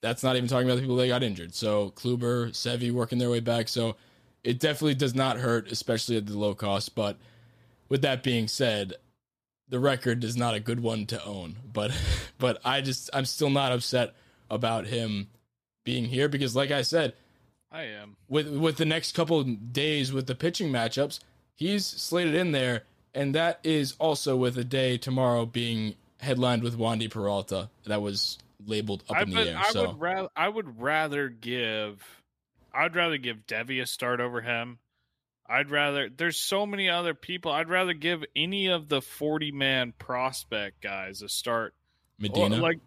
That's not even talking about the people that got injured. So Kluber, Sevi working their way back. So it definitely does not hurt, especially at the low cost. But with that being said, the record is not a good one to own. But but I just I'm still not upset about him being here because like I said,
I am.
with with the next couple of days with the pitching matchups, he's slated in there, and that is also with a day tomorrow being headlined with Wandy Peralta. That was labeled up
I,
in the air.
I
So
would rather I would rather give I'd rather give Devi a start over him. I'd rather there's so many other people. I'd rather give any of the 40 man prospect guys a start. Or,
Medina,
like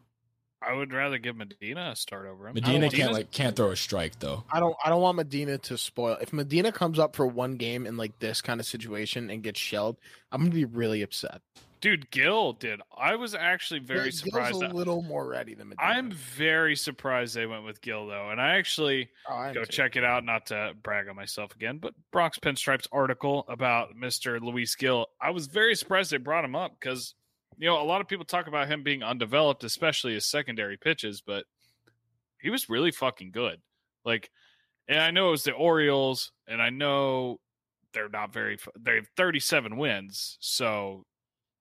I would rather give Medina a start over him.
Medina can't
Medina's-
like can't throw a strike though.
I don't I don't want Medina to spoil. If Medina comes up for one game in like this kind of situation and gets shelled, I'm gonna be really upset.
Dude, Gil did. I was actually very
Gil's
surprised.
a
that-
little more ready than Medina.
I'm very surprised they went with Gil though, and I actually
Oh, I
go
too.
check it out. Not to brag on myself again, but Bronx Pinstripes article about Mister Luis Gil. I was very surprised they brought him up because you know a lot of people talk about him being undeveloped, especially his secondary pitches, but he was really fucking good. Like, and I know it was the Orioles, and I know they're not very, they have 37 wins, so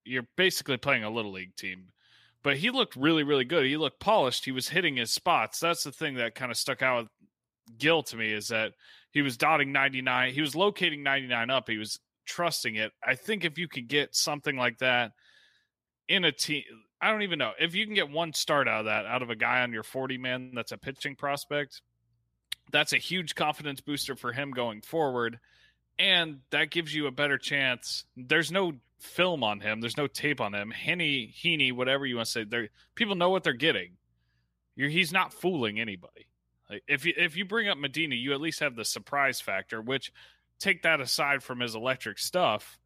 you're basically playing a little league team. But he looked really, really good. He looked polished. He was hitting his spots. That's the thing that kind of stuck out with Gil to me is that he was dotting 99. He was locating 99 up. He was trusting it. I think if you could get something like that in a team, I don't even know if you can get one start out of that out of a guy on your 40 man that's a pitching prospect. That's a huge confidence booster for him going forward, and that gives you a better chance. There's no film on him. There's no tape on him. Henny, Heaney, whatever you want to say, there people know what they're getting. You're, he's not fooling anybody. If you if you bring up Medina, you at least have the surprise factor. Which take that aside from his electric stuff,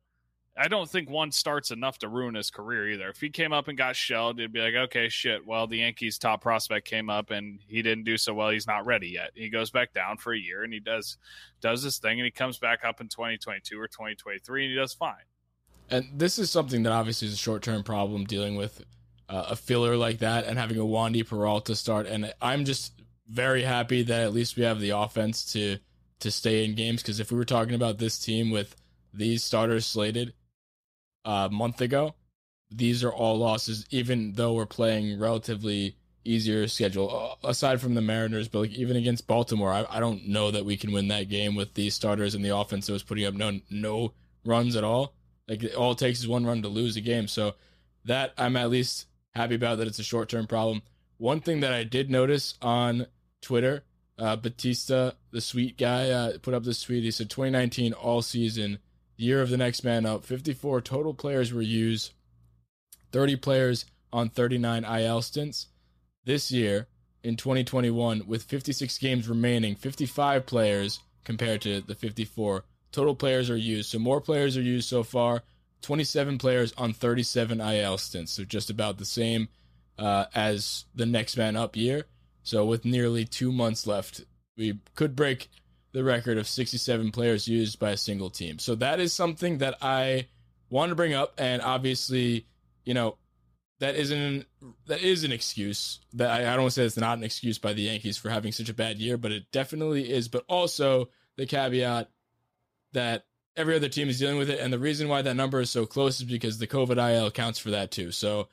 I don't think one starts enough to ruin his career either. If he came up and got shelled, it'd be like, okay, shit. Well, the Yankees' top prospect came up and he didn't do so well. He's not ready yet. He goes back down for a year and he does does this thing and he comes back up in 2022 or 2023 and he does fine.
And this is something that obviously is a short term problem dealing with uh, a filler like that and having a Wandy Peralta start. And I'm just very happy that at least we have the offense to to stay in games. Because if we were talking about this team with these starters slated a month ago, these are all losses. Even though we're playing relatively easier schedule, aside from the Mariners, but like even against Baltimore, I, I don't know that we can win that game with these starters and the offense that was putting up no no runs at all. Like all it takes is one run to lose a game. So that I'm at least happy about that it's a short term problem. One thing that I did notice on Twitter, uh, Batista, the sweet guy, uh, put up this tweet. He said 2019 all season, year of the next man up. 54 total players were used, 30 players on 39 IL stints. This year, in 2021, with 56 games remaining, 55 players compared to the 54 total players are used. So more players are used so far. 27 players on 37 IL stints. So just about the same uh, as the next man up year. So with nearly two months left, we could break the record of 67 players used by a single team. So that is something that I want to bring up. And obviously, you know, that isn't that is an excuse. That I, I don't say it's not an excuse by the Yankees for having such a bad year, but it definitely is. But also the caveat that every other team is dealing with it, and the reason why that number is so close is because the COVID IL counts for that too. So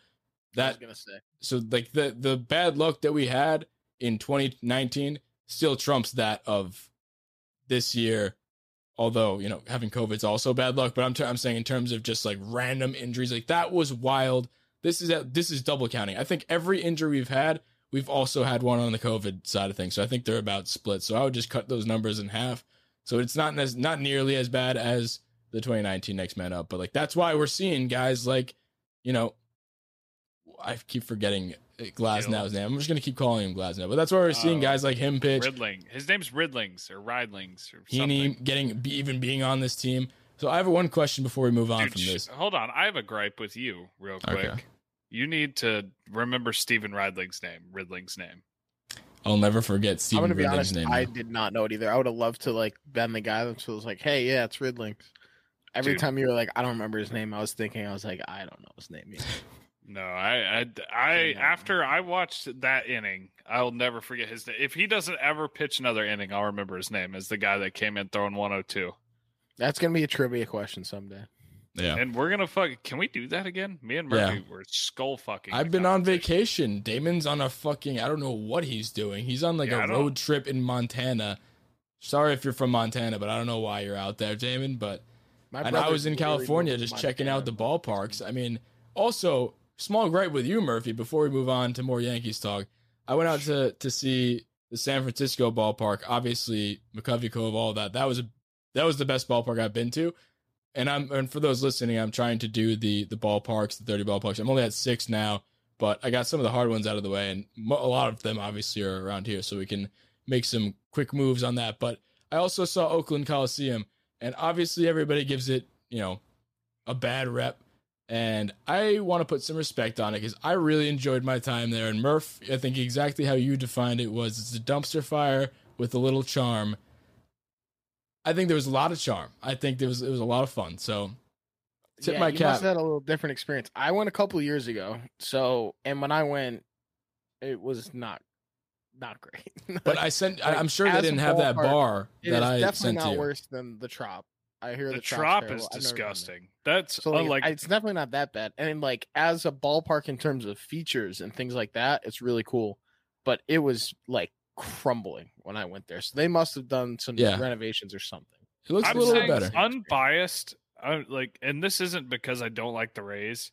that
gonna say.
so like the the bad luck that we had in 2019 still trumps that of this year. Although you know having COVID is also bad luck, but I'm I'm saying in terms of just like random injuries, like that was wild. This is at, this is double counting. I think every injury we've had, we've also had one on the COVID side of things. So I think they're about split. So I would just cut those numbers in half. So it's not as not nearly as bad as the 2019 next man up, but like that's why we're seeing guys like, you know, I keep forgetting Glasnow's name. I'm just gonna keep calling him Glasnow, but that's why we're seeing
Oh.
guys like him pitch.
Ridling. His name's Ridlings or Ridlings or
Heaney
something.
getting even being on this team. So I have one question before we move on
Dude,
from
sh-
this.
Hold on, I have a gripe with you, real quick.
Okay.
You need to remember Stephen Ridling's name, Ridling's name.
I'll never forget
I'm gonna be
Ridling's
honest.
name.
I did not know it either. I would have loved to like been the guy that was like, "Hey, yeah, it's Ridlings." Every
Dude.
time you were like, "I don't remember his name," I was thinking, I was like, "I don't know his name." Either.
No, I, I, I, after I watched that inning, I'll never forget his name. If he doesn't ever pitch another inning, I'll remember his name as the guy that came in throwing 102.
That's gonna be a trivia question someday.
Yeah.
And we're gonna fuck. Can we do that again? Me and Murphy were skull fucking.
I've been on vacation. Damin's on a fucking I don't know what he's doing. He's on like
Yeah, I
a
don't-
road trip in Montana. Sorry if you're from Montana, but I don't know why you're out there, Damon. But and I was in California
moved to
just checking out the ballparks. I mean, also small gripe with you, Murphy. Before we move on to more Yankees talk, I went out to to see the San Francisco ballpark. Obviously, McCovey Cove, all that. That was a that was the best ballpark I've been to. And I'm and for those listening, I'm trying to do the the ballparks, the 30 ballparks. I'm only at six now, but I got some of the hard ones out of the way, and a lot of them obviously are around here, so we can make some quick moves on that. But I also saw Oakland Coliseum, and obviously everybody gives it, you know, a bad rep. And I want to put some respect on it because I really enjoyed my time there. And Murph, I think exactly how you defined it was it's a dumpster fire with a little charm. I think there was a lot of charm. I think there was it was a lot of fun. So tip
yeah,
my
you
cap.
must have had a little different experience. I went a couple of years ago, so and when I went, it was not not great.
But I sent. I,
like,
I'm sure they didn't have that bar
it
that
is
I
definitely not worse than the Trop. I hear
The
the,
trop is
terrible. I've never been there.
disgusting. That's
So uh, like,
unlike.
it's definitely not that bad. And like as a ballpark in terms of features and things like that, it's really cool. But it was like crumbling when I went there. So they must have done some
Yeah.
renovations or something.
It looks
I'm
a little bit better.
unbiased. I, like, and this isn't because I don't like the Rays.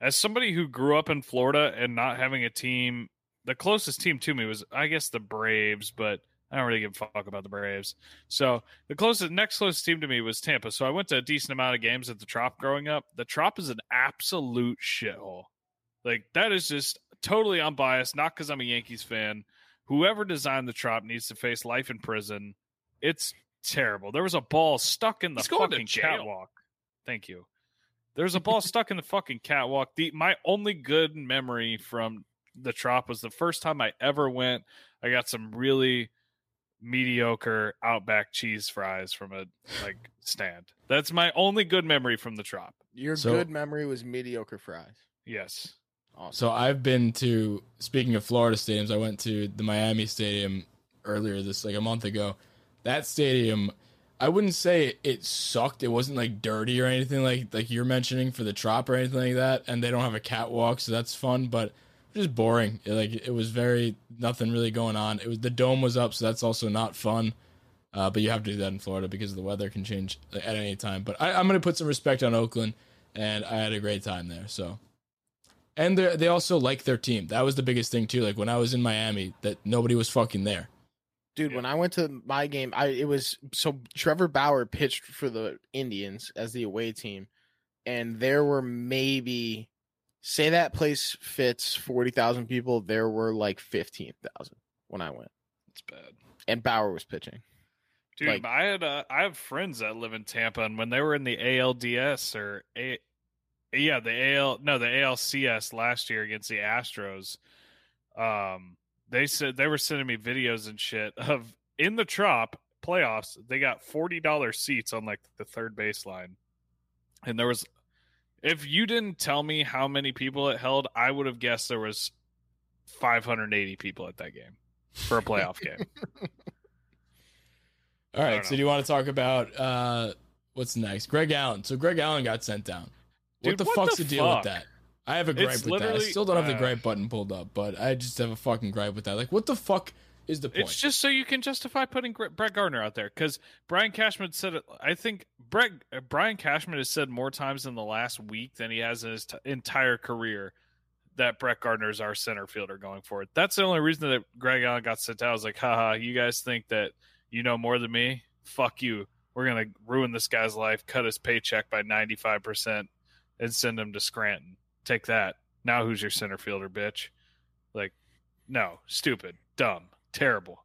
As somebody who grew up in Florida and not having a team, the closest team to me was, I guess, the Braves, but I don't really give a fuck about the Braves. So the closest, next closest team to me was Tampa. So I went to a decent amount of games at the Trop growing up. The Trop is an absolute shithole. Like that is just totally unbiased. Not because I'm a Yankees fan. Whoever designed the Trop needs to face life in prison. It's terrible. There was a ball stuck in the
He's
fucking catwalk. Thank you. There's a ball stuck in the fucking catwalk. The my only good memory from the Trop was the first time I ever went. I got some really mediocre Outback cheese fries from a like stand. That's my only good memory from the Trop.
Your
So-
good memory was mediocre fries.
Yes.
Awesome.
So I've been to. Speaking of Florida stadiums, I went to the Miami Stadium earlier this like a month ago. That stadium, I wouldn't say it sucked. It wasn't like dirty or anything like like you're mentioning for the Trop or anything like that. And they don't have a catwalk, so that's fun. But just boring. It, like it was very nothing really going on. It was the dome was up, so that's also not fun. Uh, but you have to do that in Florida because the weather can change at any time. But I, I'm going to put some respect on Oakland, and I had a great time there. So, and they also like their team. That was the biggest thing too. Like when I was in Miami, that nobody was fucking there.
Dude, when I went to my game, I it was so Trevor Bauer pitched for the Indians as the away team, and there were maybe say that place fits forty thousand people. There were like fifteen thousand when I went,
It's bad.
and Bauer was pitching.
Dude,
Like-
I had uh, I have friends that live in Tampa, and when they were in the ALDS or a, yeah, the AL no the ALCS last year against the Astros, um, they said they were sending me videos and shit of in the Trop playoffs. They got forty dollars seats on like the third baseline, and there was. If you didn't tell me how many people it held, I would have guessed there was 580 people at that game for a playoff game.
All
I
right.
don't
So do you want to talk about uh, what's next? Greg Allen. So Greg Allen got sent down. what the
what
fuck's
the
the, deal with that? I have a gripe
It's
with that. I still don't have the
uh,
gripe button pulled up, but I just have a fucking gripe with that. Like, what the fuck is the point?
It's just so you can justify putting Brett Gardner out there because Brian Cashman said it. I think Brett uh, Brian Cashman has said more times in the last week than he has in his t- entire career that Brett Gardner is our center fielder going forward. That's the only reason that Greg Allen got sent out. I was like, haha, you guys think that you know more than me? Fuck you. We're gonna ruin this guy's life, cut his paycheck by ninety five percent, and send him to Scranton. Take that. Now who's your center fielder, bitch? Like, no, stupid, dumb, terrible.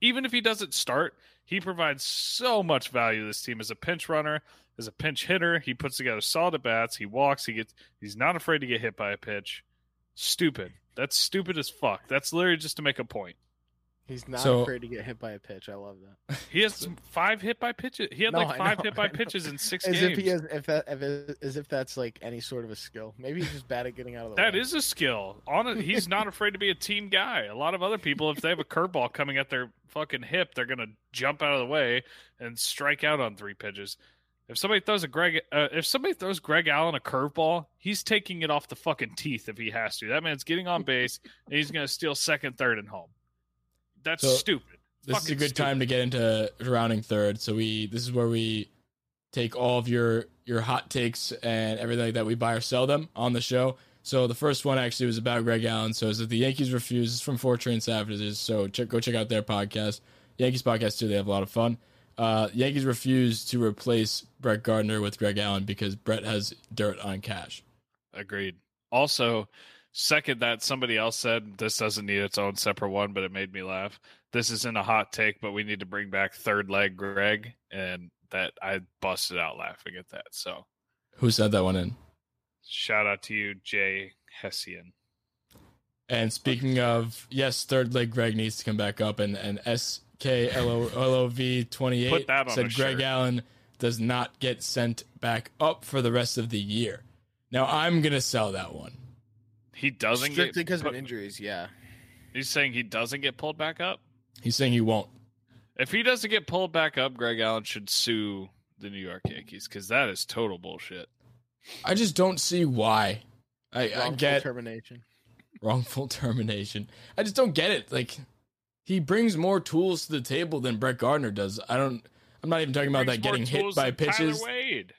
Even if he doesn't start, he provides so much value to this team as a pinch runner, as a pinch hitter. He puts together solid at bats. He walks. He gets. He's not afraid to get hit by a pitch. Stupid. That's stupid as fuck. That's literally just to make a point.
He's not
So-
afraid to get hit by a pitch. I love that.
He has five hit by pitches. He had
No,
like five
know,
hit by pitches in six
As
games.
if he has, if that, if it, as if that's like any sort of a skill. Maybe he's just bad at getting out of the
That
way.
is a skill. On it, he's not afraid to be a team guy. A lot of other people, if they have a curveball coming at their fucking hip, they're gonna jump out of the way and strike out on three pitches. If somebody throws a Greg, uh, if somebody throws Greg Allen a curveball, he's taking it off the fucking teeth if he has to. That man's getting on base and he's gonna steal second, third, and home. That's
So,
stupid.
This is a good
stupid.
time to get into rounding third. So we this is where we take all of your your hot takes and everything like that. We buy or sell them on the show. So the first one actually was about Greg Allen. So is that the Yankees refuse it's from Four Train Savages. So check, go check out their podcast, Yankees podcast too. They have a lot of fun. Uh, Yankees refuse to replace Brett Gardner with Greg Allen because Brett has dirt on cash.
Agreed. Also, second that somebody else said this doesn't need its own separate one, but it made me laugh. This isn't a hot take, but we need to bring back third leg Greg, and that I busted out laughing at that. So
Who said that one in?
shout out to you, Jay Hessian.
And speaking of, yes, third leg Greg needs to come back up, and and SKLOV twenty
Put
eight
that on
said Greg
shirt.
Allen does not get sent back up for the rest of the year. Now I'm gonna sell that one.
He doesn't
strictly
get
because of injuries. Yeah,
He's saying he doesn't get pulled back up.
He's saying he won't.
If he doesn't get pulled back up, Greg Allen should sue the New York Yankees because that is total bullshit.
I just don't see why. I, I get
termination.
wrongful termination. I just don't get it. Like he brings more tools to the table than Brett Gardner does. I don't. I'm not even talking about that getting hit by
than Tyler
pitches.
Wade.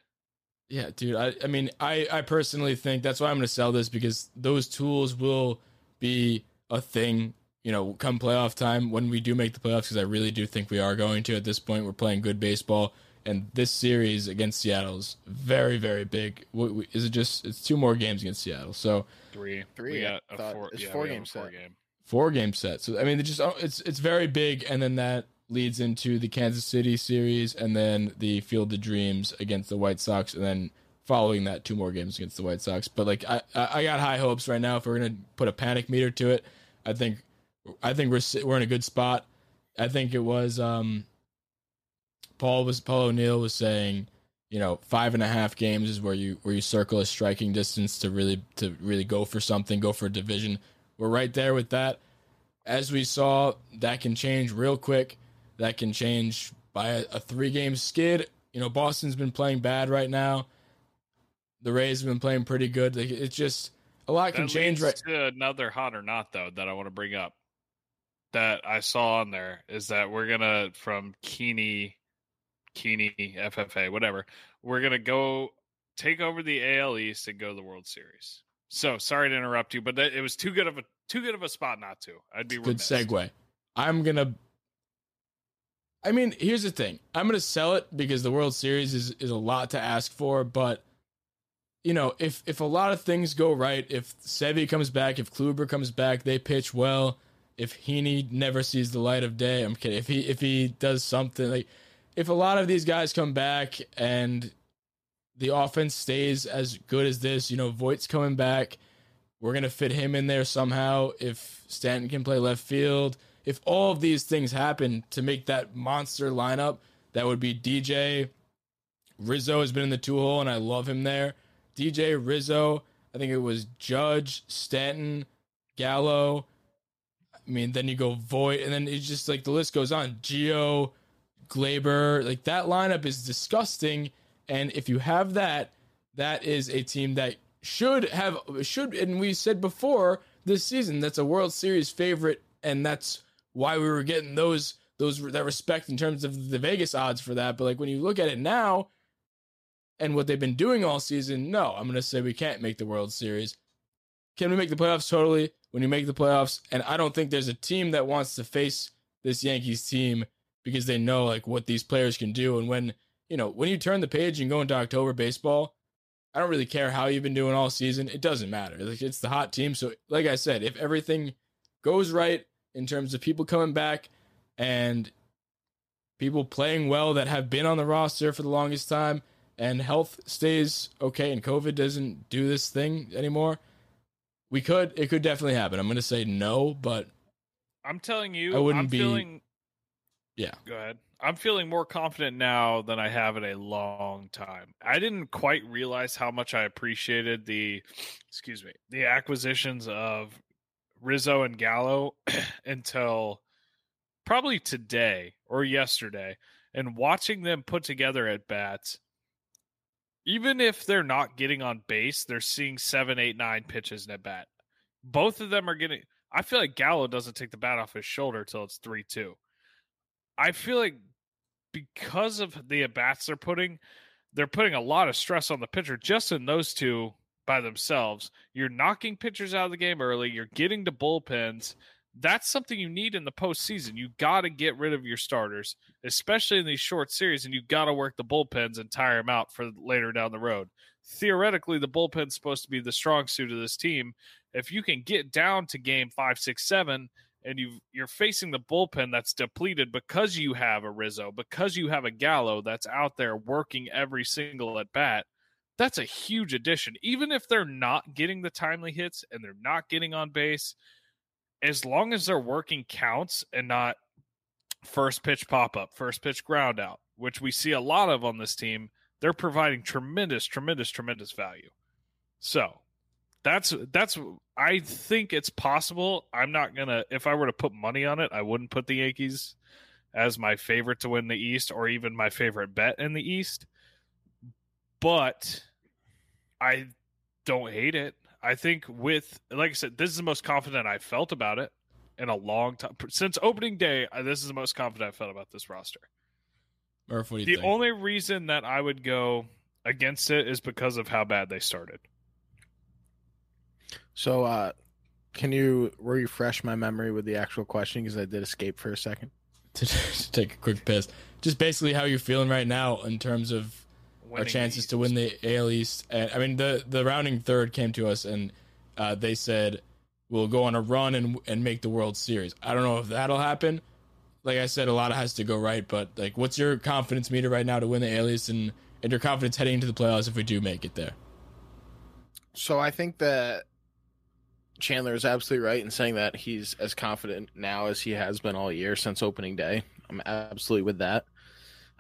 Yeah, dude. I, I mean, I, I personally think that's why I'm going to sell this because those tools will be a thing, you know, come playoff time when we do make the playoffs. Because I really do think we are going to at this point. We're playing good baseball, and this series against Seattle is very, very big. W- w- Is it just? It's two more games against Seattle, so
Three.
Three,
We got a four.
It's
yeah,
four
we
game
a four
set.
game.
four game set. So I mean, it just oh, it's it's very big, and then that leads into the Kansas City series, and then the Field of Dreams against the White Sox, and then following that, two more games against the White Sox. But like I I got high hopes right now. If we're gonna put a panic meter to it, I think I think we're we're in a good spot. I think it was um Paul was Paul O'Neill was saying. You know, five and a half games is where you where you circle a striking distance to really to really go for something, go for a division. We're right there with that as we saw, that can change real quick. That can change by a, a three game skid. You know, Boston's been playing bad right now. The Rays have been playing pretty good. Like it's just a lot can change right.
to another hot or not though that I want to bring up that I saw on there is that we're gonna from Keeney, Keeney FFA whatever we're gonna go take over the AL East and go to the World Series. So sorry to interrupt you, but that, it was too good of a too good of a spot not to. I'd be
Good
remiss.
segue. I'm gonna. I mean, here's the thing. I'm gonna sell it because the World Series is is a lot to ask for, but you know, if if a lot of things go right, if Sevy comes back, if Kluber comes back, they pitch well. If Heaney never sees the light of day, I'm kidding. If he if he does something like, if a lot of these guys come back and the offense stays as good as this, you know, Voit's coming back. We're gonna fit him in there somehow. If Stanton can play left field, if all of these things happen to make that monster lineup, that would be DJ. Rizzo has been in the two hole, and I love him there. DJ Rizzo, I think it was Judge Stanton, Gallo. I mean, then you go Voit, and then it's just like the list goes on. Gio, Gleyber, like that lineup is disgusting. And if you have that, that is a team that should have should and we said before this season that's a World Series favorite, and that's why we were getting those those that respect in terms of the Vegas odds for that. But like when you look at it now, and what they've been doing all season, no, I'm gonna say we can't make the World Series. Can we make the playoffs? Totally. When you make the playoffs, and I don't think there's a team that wants to face this Yankees team because they know like what these players can do. And when you know when you turn the page and go into October baseball, I don't really care how you've been doing all season. It doesn't matter. Like it's the hot team. So like I said, if everything goes right in terms of people coming back and people playing well that have been on the roster for the longest time and health stays okay and COVID doesn't do this thing anymore, we could it could definitely happen. I'm going to say no, but
I'm telling you,
I wouldn't
I'm
be-
feeling.
Yeah.
Go ahead. I'm feeling more confident now than I have in a long time. I didn't quite realize how much I appreciated the, excuse me, the acquisitions of Rizzo and Gallo until probably today or yesterday. And watching them put together at bats, even if they're not getting on base, they're seeing seven, eight, nine pitches in at bat. Both of them are getting. I feel like Gallo doesn't take the bat off his shoulder till it's three two. I feel like because of the at bats they're putting, they're putting a lot of stress on the pitcher just in those two by themselves. You're knocking pitchers out of the game early. You're getting to bullpens. That's something you need in the postseason. You got to get rid of your starters, especially in these short series, and you got to work the bullpens and tire them out for later down the road. Theoretically, the bullpen's supposed to be the strong suit of this team. If you can get down to game five, six, seven, and you you're facing the bullpen that's depleted because you have a Rizzo, because you have a Gallo that's out there working every single at bat, that's a huge addition. Even if they're not getting the timely hits and they're not getting on base, as long as their working counts and not first pitch pop up, first pitch ground out, which we see a lot of on this team, they're providing tremendous, tremendous, tremendous value. So that's that's I think it's possible. I'm not gonna if I were to put money on it, I wouldn't put the Yankees as my favorite to win the East or even my favorite bet in the East. But I don't hate it. I think with like I said, this is the most confident I felt about it in a long time since opening day. uh, This is the most confident I felt about this roster.
Murph, what do you
The
think?
only reason that I would go against it is because of how bad they started.
So, uh, can you refresh my memory with the actual question because I did escape for a second?
to, to take a quick piss. Just basically how you're feeling right now in terms of our
Winning the
chances to win the AL East. And I mean, the the rounding third came to us and uh, they said we'll go on a run and and make the World Series. I don't know if that'll happen. Like I said, a lot has to go right. But like, what's your confidence meter right now to win the AL East and and your confidence heading into the playoffs if we do make it there?
So I think that Chandler is absolutely right in saying that he's as confident now as he has been all year since opening day. I'm absolutely with that.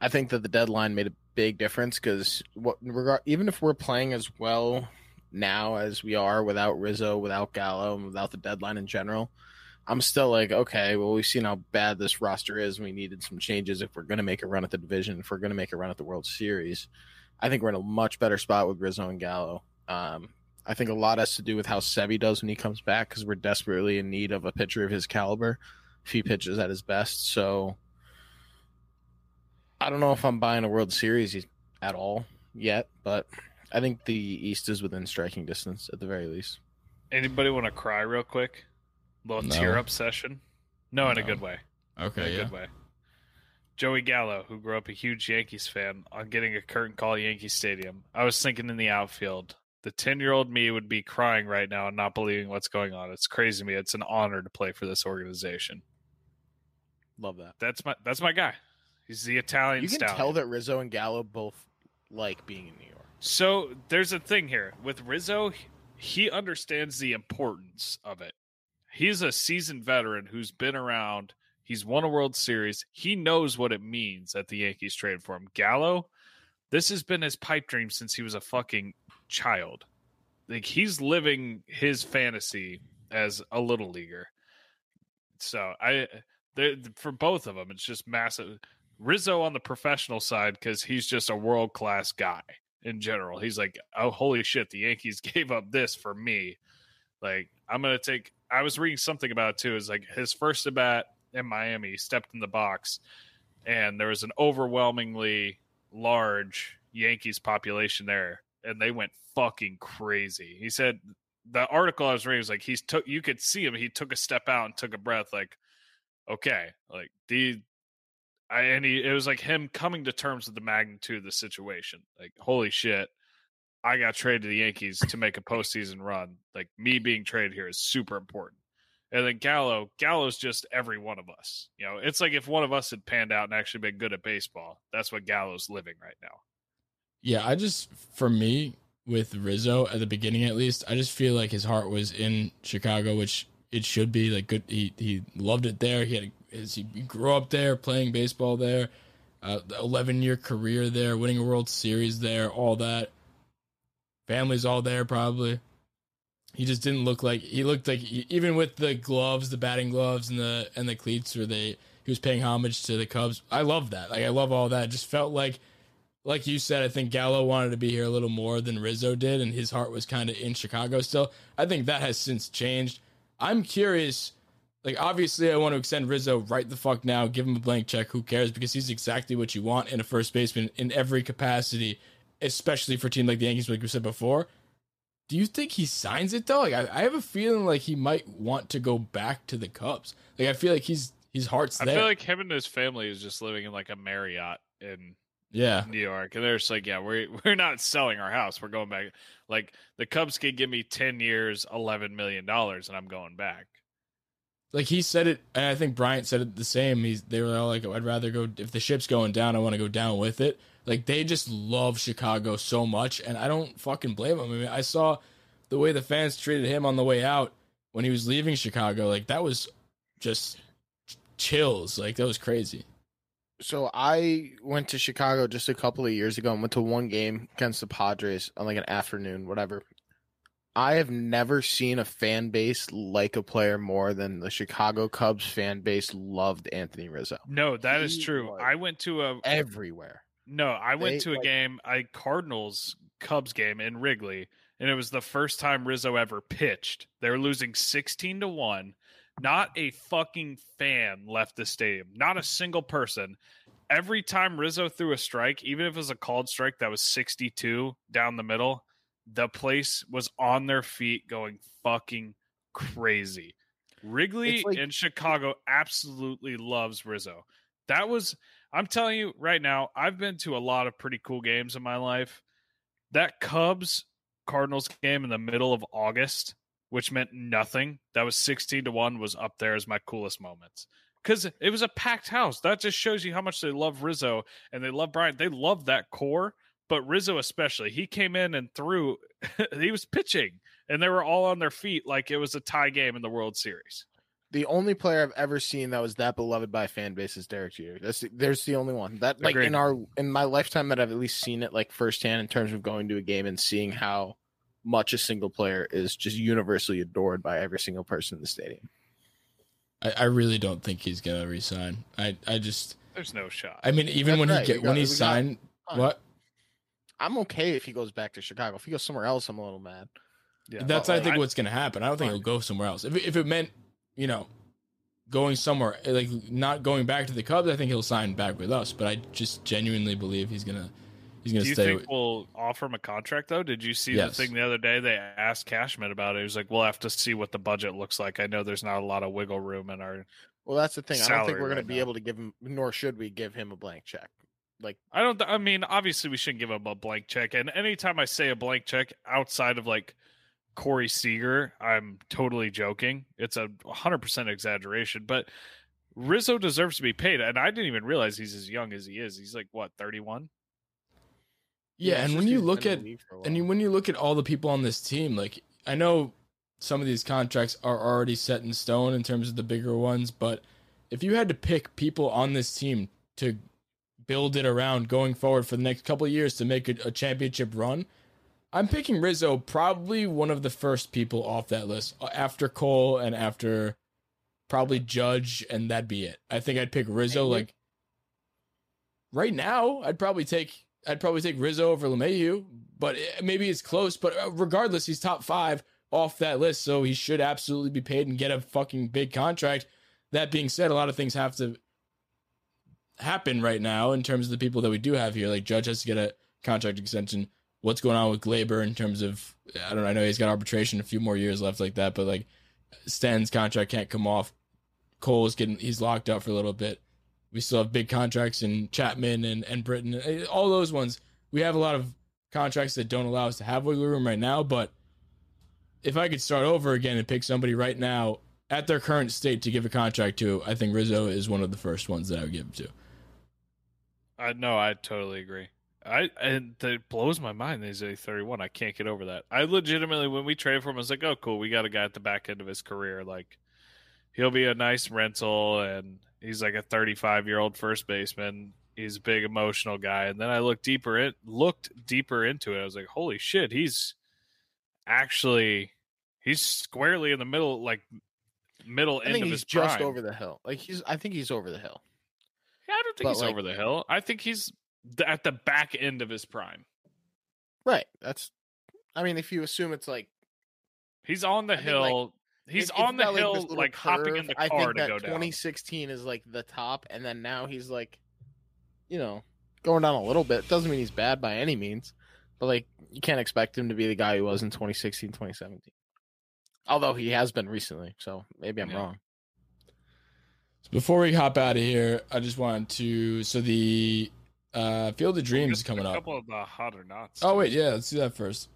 I think that the deadline made a big difference because what regard even if we're playing as well now as we are without Rizzo, without Gallo, and without the deadline in general, I'm still like, okay, well we've seen how bad this roster is. We needed some changes if we're going to make a run at the division, if we're going to make a run at the World Series. I think we're in a much better spot with Rizzo and Gallo. Um, I think a lot has to do with how Sevy does when he comes back because we're desperately in need of a pitcher of his caliber if he pitches at his best. So I don't know if I'm buying a World Series at all yet, but I think the East is within striking distance at the very least.
Anybody want to cry real quick? A Little
No.
tear up session? No, in a good way. in
Okay,
a good way. Joey Gallo, who grew up a huge Yankees fan, on getting a curtain call at Yankee Stadium. I was thinking in the outfield, the 10 year old me would be crying right now and not believing what's going on. It's crazy to me. It's an honor to play for this organization.
Love that.
That's my that's my guy. He's the Italian
You can
stallion.
tell that Rizzo and Gallo both like being in New York.
So there's a thing here with Rizzo. He understands the importance of it. He's a seasoned veteran who's been around. He's won a World Series. He knows what it means that the Yankees traded for him. Gallo, this has been his pipe dream since he was a fucking child. Like he's living his fantasy as a little leaguer. So I, for both of them, it's just massive. Rizzo on the professional side because he's just a world class guy in general. He's like, oh, holy shit, the Yankees gave up this for me. Like, I'm going to take, I was reading something about it too. Is like his first at bat in Miami, he stepped in the box, and there was an overwhelmingly large Yankees population there, and they went fucking crazy. He said, the article I was reading was like, he's took, you could see him, he took a step out and took a breath, like, okay, like, the, I, and he, it was like him coming to terms with the magnitude of the situation. Like, holy shit, I got traded to the Yankees to make a postseason run. Like, me being traded here is super important. And then Gallo, Gallo's just every one of us. You know, it's like if one of us had panned out and actually been good at baseball. That's what Gallo's living right now.
Yeah, I just for me with Rizzo at the beginning at least, I just feel like his heart was in Chicago, which it should be. Like good, he he loved it there. He had his, he grew up there, playing baseball there, uh, eleven year career there, winning a World Series there, all that. Family's all there probably. He just didn't look like he looked like even with the gloves, the batting gloves, and the and the cleats, where they he was paying homage to the Cubs. I love that. Like I love all that. It just felt like like you said, I think Gallo wanted to be here a little more than Rizzo did, and his heart was kind of in Chicago still. I think that has since changed. I'm curious. Like, obviously, I want to extend Rizzo right the fuck now. Give him a blank check. Who cares? Because he's exactly what you want in a first baseman in every capacity, especially for a team like the Yankees, like we said before. Do you think he signs it though? Like, I, I have a feeling like he might want to go back to the Cubs. Like, I feel like he's his heart's
I
there.
feel like him and his family is just living in like a Marriott in
yeah,
New York, and they're just like, yeah, we're we're not selling our house. We're going back. Like the Cubs could give me ten years, eleven million dollars, and I'm going back.
like he said it, and I think Bryant said it the same. He's they were all like, "I'd rather go if the ship's going down, I want to go down with it." Like they just love Chicago so much, and I don't fucking blame them. I mean, I saw the way the fans treated him on the way out when he was leaving Chicago. Like that was just chills. Like that was crazy.
So I went to Chicago just a couple of years ago and went to one game against the Padres on like an afternoon, whatever. I have never seen a fan base like a player more than the Chicago Cubs fan base loved Anthony Rizzo.
No, that is
He
true. I went to a
Everywhere.
no, I went
They,
to a
like-
game, a Cardinals Cubs game in Wrigley, and it was the first time Rizzo ever pitched. They were losing sixteen to one. Not a fucking fan left the stadium. Not a single person. Every time Rizzo threw a strike, even if it was a called strike that was 62 down the middle, the place was on their feet going fucking crazy. Wrigley
like-
in Chicago absolutely loves Rizzo. That was, I'm telling you right now, I've been to a lot of pretty cool games in my life. That Cubs Cardinals game in the middle of August, which meant nothing, that was 16 to 1, was up there as my coolest moments. Because it was a packed house. That just shows you how much they love Rizzo and they love Bryant. They love that core, but Rizzo especially. He came in and threw, he was pitching, and they were all on their feet like it was a tie game in the World Series.
The only player I've ever seen that was that beloved by fan base is Derek Jeter. That's the, there's the only one that like
Agreed.
in our in my lifetime that I've at least seen it like firsthand in terms of going to a game and seeing how much a single player is just universally adored by every single person in the stadium.
I, I really don't think he's gonna resign. I I just
There's no shot.
I mean even
That's
when
right.
he
We
get when he
we got-
signed what
I'm okay if he goes back to Chicago. If he goes somewhere else, I'm a little mad.
yeah.
That's I think
I-
what's gonna happen. I don't think
Fine.
he'll go somewhere else. If if it meant you know going somewhere like not going back to the Cubs, I think he'll sign back with us. But I just genuinely believe he's gonna he's gonna
Do you
stay.
think we'll offer him a contract though? Did you see
Yes.
the thing the other day? They asked Cashman about it. He was like, "We'll have to see what the budget looks like. I know there's not a lot of wiggle room in our."
Well, that's the thing. I don't think we're going
right
to be
now.
able to give him, nor should we give him a blank check. Like
I don't. I mean, obviously, we shouldn't give him a blank check. And anytime I say a blank check outside of like Corey Seager, I'm totally joking. It's a 100 percent exaggeration, but Rizzo deserves to be paid. And I didn't even realize he's as young as he is. He's like what 31.
Yeah, and when you look at
the league for a
and you, when you look at all the people on this team, like I know some of these contracts are already set in stone in terms of the bigger ones, but if you had to pick people on this team to build it around going forward for the next couple of years to make a, a championship run, I'm picking Rizzo probably one of the first people off that list uh, after Cole and after probably Judge, and that'd be it. I think I'd pick Rizzo
Maybe.
like right now. I'd probably take I'd probably take Rizzo over LeMahieu, but it- maybe it's close. But uh, regardless, he's top five off that list, so he should absolutely be paid and get a fucking big contract. That being said, a lot of things have to happen right now in terms of the people that we do have here. Like Judge has to get a contract extension. What's going on with Gleyber in terms of I don't know. I know he's got arbitration, a few more years left like that, but like Stan's contract can't come off. Cole's getting he's locked up for a little bit. We still have big contracts in Chapman and and Britton, eh, all those ones. We have a lot of contracts that don't allow us to have wiggle room right now. But if I could start over again and pick somebody right now at their current state to give a contract to, I think Rizzo is one of the first ones that I would give to.
I no, I totally agree. I and that blows my mind. He's a 31. I can't get over that. I legitimately, when we traded for him, I was like, "Oh, cool. We got a guy at the back end of his career. Like, he'll be a nice rental, and he's like a 35 year old first baseman. He's a big emotional guy." And then I looked deeper it looked deeper into it. I was like, "Holy shit! He's actually he's squarely in the middle, like middle
I
end
think
of
he's
his
just
prime.
over the hill. Like he's, I think he's over the hill.
Yeah, I don't think
but,
he's
like-
over the hill. I think he's at the back end of his prime.
Right. That's. I mean, if you assume it's like
He's on the
I
hill. He's
if- if
on the hill,
this
like, hopping in
curve,
the
I
car
think
to
that
go down.
2016 is like the top, and then now he's like, you know, going down a little bit. Doesn't mean he's bad by any means, but like you can't expect him to be the guy he was in 2016, 2017. Although he has been recently, so maybe I'm
Yeah.
wrong.
Before we hop out of here, I just wanted to. So the uh, Field of Dreams is
Just
coming
a
up.
couple of the hot or nots.
Oh wait, yeah, let's do that first.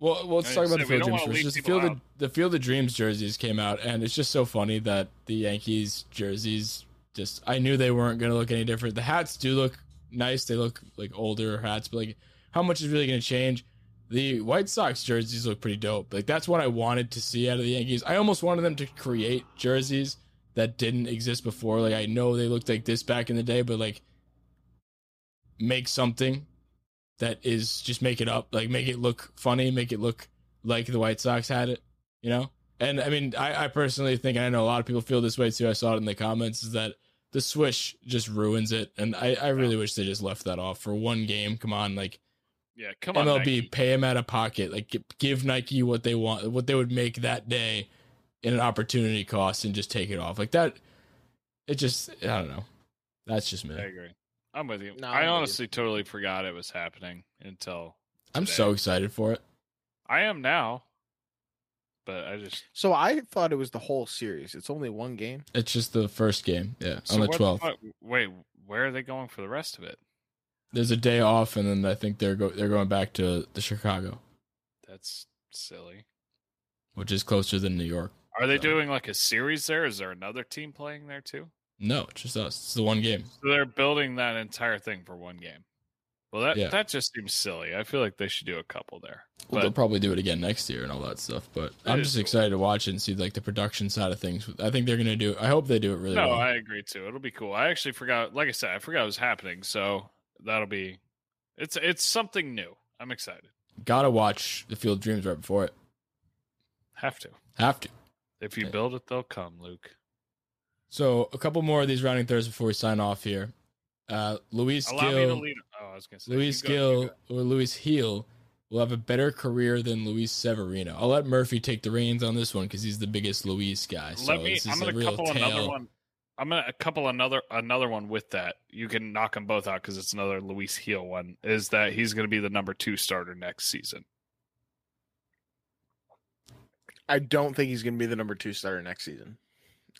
Well, well let's
I
talk about the
gonna say, we
Field of Dreams first. The Field of the Field of Dreams jerseys came out, and it's just so funny that the Yankees jerseys just. I knew they weren't gonna look any different. The hats do look nice. They look like older hats, but like, how much is really gonna change? The White Sox jerseys look pretty dope. Like that's what I wanted to see out of the Yankees. I almost wanted them to create jerseys that didn't exist before. Like I know they looked like this back in the day, but like make something that is just make it up, like make it look funny, make it look like the White Sox had it, you know? And I mean, I, I personally think, and I know a lot of people feel this way too. I saw it in the comments, is that the swoosh just ruins it. And I, I really wish they just left that off for one game. Come on, like
Yeah, come on,
MLB,
Nike.
pay them out of pocket. Like give Nike what they want, what they would make that day in an opportunity cost, and just take it off like that. It just, I don't know. That's just me.
I agree. I'm with you.
No, I'm
I
with you.
honestly totally forgot it was happening until
I'm so excited for it.
I am now. But I just
So I thought it was the whole series. It's only one game.
It's just the first game, yeah,
so
on the 12th.
fuck- Wait, where are they going for the rest of it?
There's a day off, and then I think they're go they're going back to the Chicago,
That's silly.
which is closer than New York.
Are they
So-
doing like a series there? Is there another team playing there too?
No, it's just us. It's the one game.
So they're building that entire thing for one game. Well, that
Yeah.
that just seems silly. I feel like they should do a couple there.
Well, they'll probably do it again next year and all that stuff. But I'm just
cool.
excited to watch it and see like the production side of things. I think they're gonna do. I hope they do it really
no,
well.
I agree too. It'll be cool. I actually forgot. Like I said, I forgot it was happening. So that'll be. It's it's something new. I'm excited.
Gotta watch the Field of Dreams right before it.
Have to.
Have to.
If you build it, they'll come, Luke.
So a couple more of these rounding thirds before we sign off here. Uh, Luis
Allow me to
Gil,
lead. Oh, I was gonna say
Luis
you go, you
Gil, or Luis Gil will have a better career than Luis Severino. I'll let Murphy take the reins on this one because he's the biggest Luis guy. So
Let me.
this is
I'm
a
gonna
real
couple another
tale.
one. I'm gonna couple another another one with that. You can knock them both out because it's another Luis Gil one. Is that he's going to be the number two starter next season?
I don't think he's going to be the number two starter next season.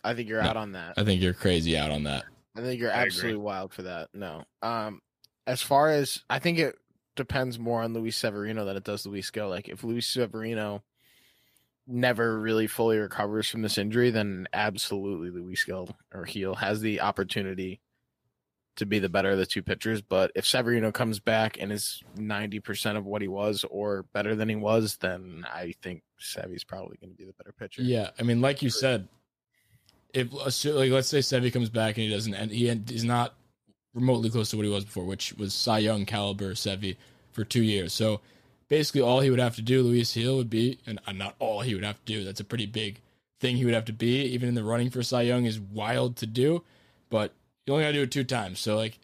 I think you're
No.
out on that.
I think you're crazy out on that.
I think you're
I agree.
absolutely wild for that. No. Um, as far as I think it depends more on Luis Severino than it does Luis Gil. Like if Luis Severino never really fully recovers from this injury, then absolutely Luis Gil or Gil has the opportunity to be the better of the two pitchers. But if Severino comes back and is ninety percent of what he was or better than he was, then I think Sevy's probably going to be the better pitcher.
Yeah, I mean, like you said, if like let's say Sevy comes back and he doesn't, and he is not remotely close to what he was before, which was Cy Young caliber Sevy for two years. So basically, all he would have to do, Luis Gil, would be, and uh, not all he would have to do. That's a pretty big thing he would have to be. Even in the running for Cy Young is wild to do, but you only got to do it two times. So like.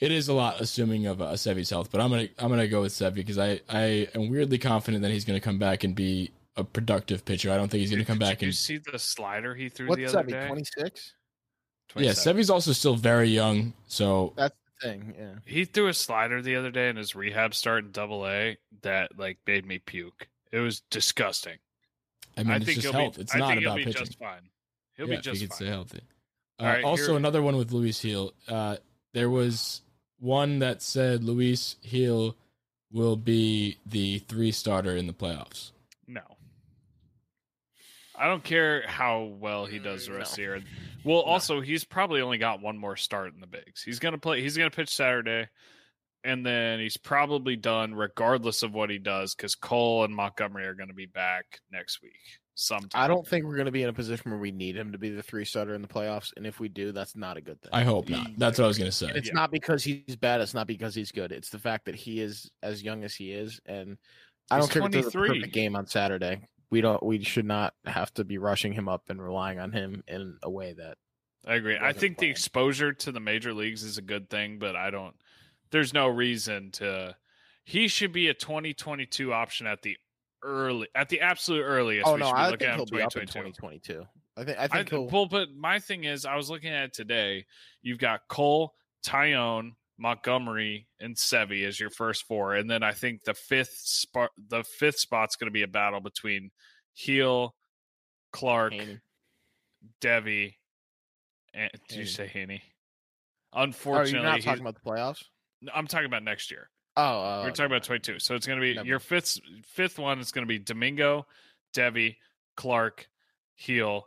It is a lot, assuming of a Sevi's health, but I'm gonna I'm gonna go with Sevi because I I am weirdly confident that he's gonna come back and be a productive pitcher. I don't think he's gonna come
Did
back
you
and
see the slider he threw
What's
the other day?
Twenty six.
Yeah,
27.
Sevy's also still very young, so
That's the thing. Yeah.
He threw a slider the other day in his rehab start in Double A that like made me puke. It was disgusting.
I mean, it's
think
just
he'll
health.
be.
it's
I
not
think
about
he'll be
pitching.
just fine. He'll
yeah,
be just
if he could
fine.
stay healthy. Uh,
All right,
also,
here-
another one with Luis Gil. Uh, there was one that said Luis Gil will be the three starter in the playoffs.
No. I don't care how well he does the
Mm,
rest of
no.
the year. Well, also he's probably only got one more start in the bigs. He's gonna play. He's gonna pitch Saturday. and then he's probably done regardless of what he does because Cole and Montgomery are going to be back next week. Sometime.
I don't think we're going to be in a position where we need him to be the three starter in the playoffs, and if we do, that's not a good thing.
I hope not. That's what I was gonna say.
And it's
Yeah.
not because he's bad. It's not because he's good. It's the fact that he is as young as he is, and I
He's
don't care if it's a perfect game on Saturday. We don't. We should not have to be rushing him up and relying on him in a way that
I agree. I think the exposure to the major leagues is a good thing, but I don't. There's no reason to. He should be a 2022 option at the early, at the absolute earliest.
oh
we
no,
should be
I
looking
think
at
he'll be up in
2022.
2022. I think. I
I,
think he'll.
well, but my thing is, I was looking at it today. You've got Cole, Taillon, Montgomery, and Sevy as your first four, and then I think the fifth spot, the fifth spot's going to be a battle between Gil, Clarke,
Heaney.
Deivi, and did you say Heaney?
Oh,
Unfortunately,
you're not talking about the playoffs.
I'm talking about next year.
Oh, uh,
We're talking about 22. So it's going to be
Never
your fifth fifth one is going to be Domingo, Deivi, Clarke, Gil,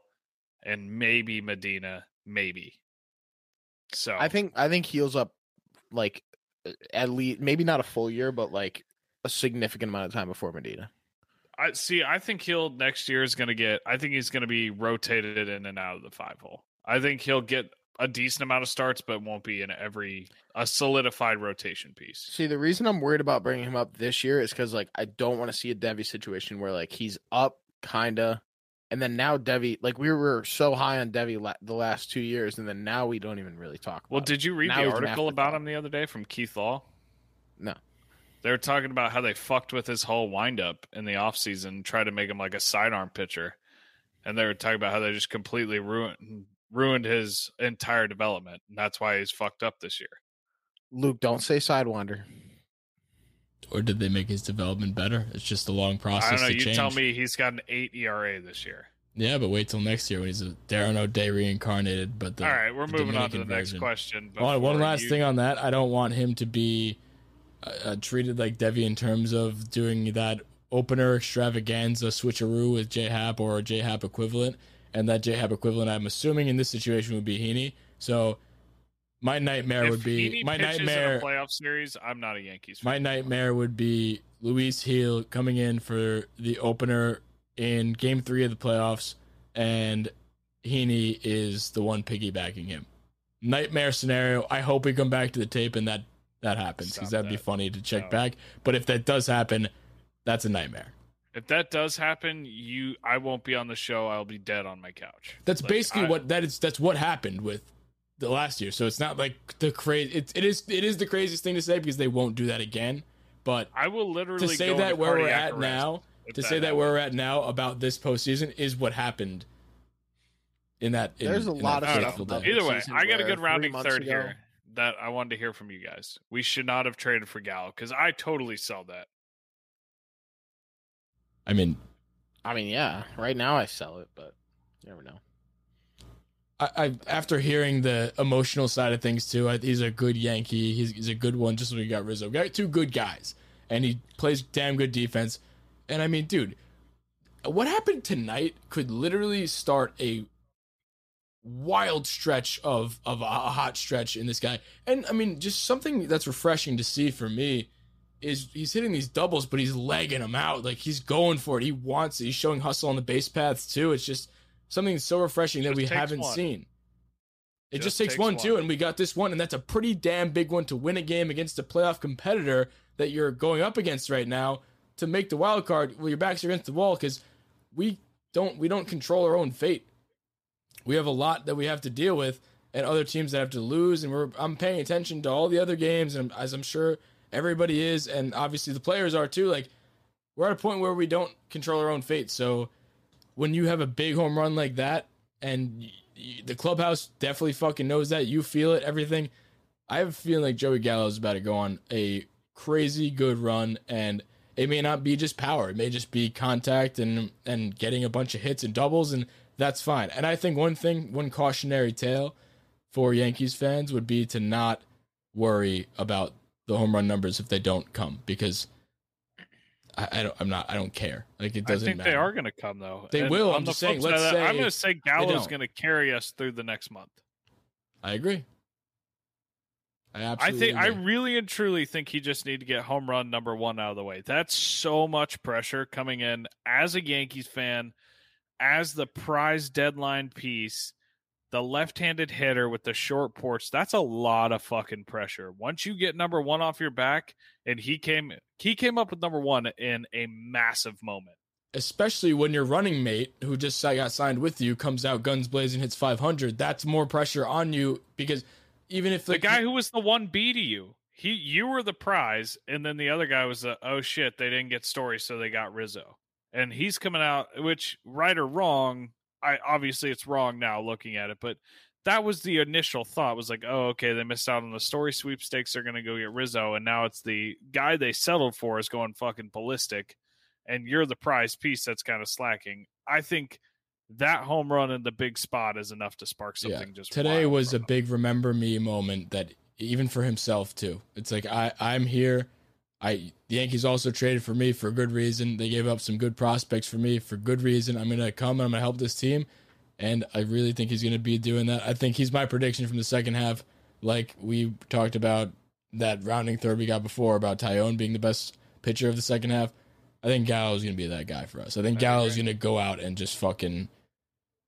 and maybe Medina, maybe. So
I think I think heals up like uh, at least maybe not a full year, but like a significant amount of time before Medina.
I see. I think he'll next year is going to get. I think he's going to be rotated in and out of the five hole. I think he'll get a decent amount of starts, but won't be in every a solidified rotation piece.
See, the reason I'm worried about bringing him up this year is because like I don't want to see a Deivi situation where like he's up kinda, and then now Deivi like we were so high on Deivi la- the last two years, and then now we don't even really talk. About
Well, did you read the article about him the other day from Keith Law?
No.
They were talking about how they fucked with his whole windup in the offseason, tried to make him like a sidearm pitcher. And they were talking about how they just completely ruined ruined his entire development. And that's why he's fucked up this year.
Luke? Don't say sidewinder.
Or did they make his development better? It's just a long process
I don't know.
to
You
change.
tell me he's got an eight ERA this year.
Yeah, but wait till next year when he's a Darren O'Day reincarnated. But the,
All right, we're
the
moving on to the
Dominican
next question.
Oh, and one last
you-
thing on that, I don't want him to be uh, uh, treated like Deivi in terms of doing that opener extravaganza switcheroo with J Happ or a J Happ equivalent, and that J Happ equivalent, I'm assuming in this situation would be Heaney. So my nightmare
If
would be my nightmare.
playoff series. I'm not a Yankees fan.
My nightmare would be Luis Gil coming in for the opener in Game Three of the playoffs, and Heaney is the one piggybacking him. Nightmare scenario. I hope we come back to the tape and that that happens because that'd be funny to check
No.
back. But if that does happen, that's a nightmare.
If that does happen, you I won't be on the show. I'll be dead on my couch.
That's
Like,
basically
I-
what that is. That's what happened with the last year. So it's not like the crazy. It, it is. It is the craziest thing to say because they won't do that again. But
I will literally
to say that where we're at now,
if
to say that where we're at now about this postseason is what happened in that. In,
There's a
in
lot
that
of
stuff
fateful
about
day.
it.
Either way, I got a good rounding third
ago-
here that I wanted to hear from you guys. We should not have traded for Gallo because I totally sell that.
I mean,
I mean, yeah. Right now, I sell it, but you never know.
I, I after hearing the emotional side of things too, I, he's a good Yankee. He's, he's a good one. Just when we got Rizzo, got two good guys, and he plays damn good defense. And I mean, dude, what happened tonight could literally start a wild stretch of of a hot stretch in this guy. And I mean, just something that's refreshing to see for me is he's hitting these doubles, but he's legging them out. Like he's going for it. He wants it. He's showing hustle on the base paths too. It's just something so refreshing that we haven't
one.
seen. It just,
Just
takes,
takes
one, too, and we got this one, and that's a pretty damn big one to win a game against a playoff competitor that you're going up against right now to make the wild card. Well, your backs are against the wall because we don't we don't control our own fate. We have a lot that we have to deal with, and other teams that have to lose. And we're I'm paying attention to all the other games, and as I'm sure everybody is, and obviously the players are too. Like we're at a point where we don't control our own fate. So when you have a big home run like that, and the clubhouse definitely fucking knows that, you feel it, everything. I have a feeling like Joey Gallo is about to go on a crazy good run, and it may not be just power; it may just be contact and and getting a bunch of hits and doubles, and that's fine. And I think one thing, one cautionary tale for Yankees fans would be to not worry about the home run numbers if they don't come, because I, I don't, I'm not, I don't care. Like it doesn't I
think
matter.
they are going to come though.
They
And
will, I'm
the
just saying, let's
that, I'm going to say Gallo's going to carry us through the next month.
I agree. I
I think I really and truly think he just need to get home run number one out of the way. That's so much pressure coming in as a Yankees fan, as the prize deadline piece, the left-handed hitter with the short porch. That's a lot of fucking pressure. Once you get number one off your back, and he came he came up with number one in a massive moment.
especially when your running mate who just got signed with you comes out guns blazing hits 500 that's more pressure on you because even if
The
like,
guy who was the one B to you, he you were the prize, and then the other guy was the oh shit, they didn't get Story, so they got Rizzo, and he's coming out. Which right or wrong, I obviously it's wrong now looking at it, but that was the initial thought was like, oh okay, they missed out on the Story sweepstakes, they're gonna go get Rizzo, and now it's the guy they settled for is going fucking ballistic, and you're the prize piece that's kind of slacking. I think. That home run in the big spot is enough to spark something. Just
today was a big remember me moment that even for himself too it's like i i'm here i the yankees also traded for me for good reason they gave up some good prospects for me for good reason i'm gonna come and i'm gonna help this team and i really think he's gonna be doing that i think he's my prediction from the second half like we talked about that rounding third we got before about Taillon being the best pitcher of the second half i think gallo's gonna be that guy for us i think gallo's gonna go out and just fucking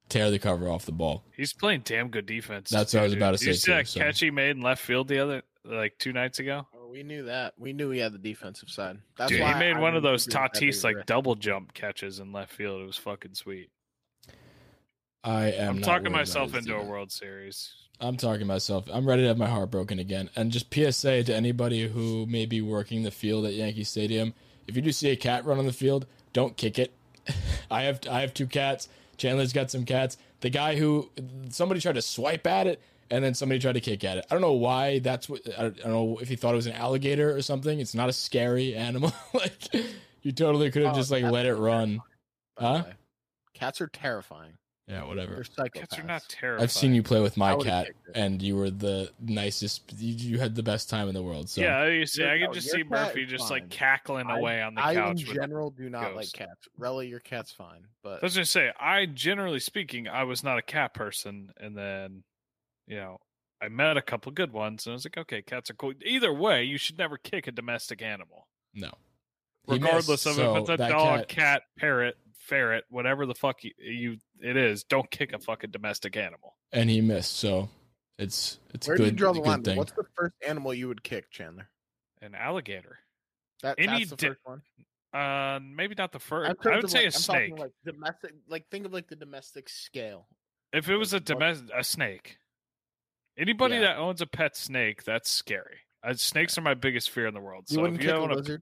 tear the cover off the ball
He's playing damn good defense.
That's what I was about to
You
say,
see that
too, so.
catch he made in left field the other like two nights ago?
Oh, we knew that. We knew he had the defensive side. That's
Dude,
why
he made
I
one of those
agree with that
Tatis like double jump catches in left field. It was fucking sweet.
I am.
I'm talking myself
his
into a. World Series.
I'm talking myself. I'm ready to have my heart broken again. And just PSA to anybody who may be working the field at Yankee Stadium: if you do see a cat run on the field, don't kick it. I have I have two cats. Chandler's got some cats. The guy who somebody tried to swipe at it, and then somebody tried to kick at it. I don't know why. That's what I don't, I don't know if he thought it was an alligator or something. It's not a scary animal. like you totally could have
Oh,
just like let it run. Huh?
Cats are terrifying.
Yeah,
They're
whatever.
Cats are not terrifying.
I've seen you play with my cat, and you were the nicest. You, you had the best time in the world. So
yeah, you see,
Your-
I
no,
can just see Murphy just
fine.
like cackling
I-
away on the
I,
couch.
in general, do not like cats. Rella, your cat's fine, but
I was gonna say, I generally speaking, I was not a cat person, and then, you know, I met a couple good ones, and I was like, okay, cats are cool. Either way, you should never kick a domestic animal,
no, He
regardless
missed,
of
so
if it's a
that
dog,
cat-
cat, parrot, ferret, whatever the fuck you, you it is. Don't kick a fucking domestic animal.
and he missed. So it's it's
where
good.
do you draw the line?
thing.
What's the first animal you would kick, Chandler?
An alligator.
That,
Any
that's the
di-
first one.
Uh, maybe not the first. I would say
like-
a
I'm
snake.
talking like domestic. Like think of like the domestic scale.
if it was a domestic, a snake. Anybody
Yeah.
that owns a pet snake, that's scary. Uh, snakes are my biggest fear in the world.
You
So
wouldn't
if you
kick a
own a,
lizard.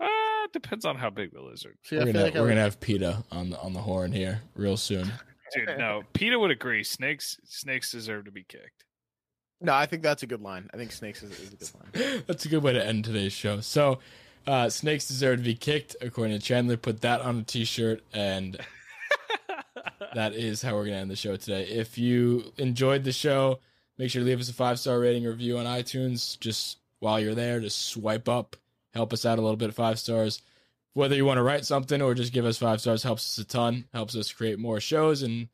uh, depends on how big the lizard.
See,
we're gonna
like
we're
would-
gonna have PETA on the on the horn here real soon.
Dude, no. Peter would agree. Snakes, snakes deserve to be kicked.
No, I think that's a good line. I think snakes is, is a good line.
That's a good way to end today's show. So, uh, snakes deserve to be kicked, according to Chandler. Put that on a T-shirt, and that is how we're gonna end the show today. If you enjoyed the show, make sure to leave us a five star rating review on iTunes. Just while you're there, just swipe up, help us out a little bit. Five stars. Whether you want to write something or just give us five stars helps us a ton. Helps us create more shows and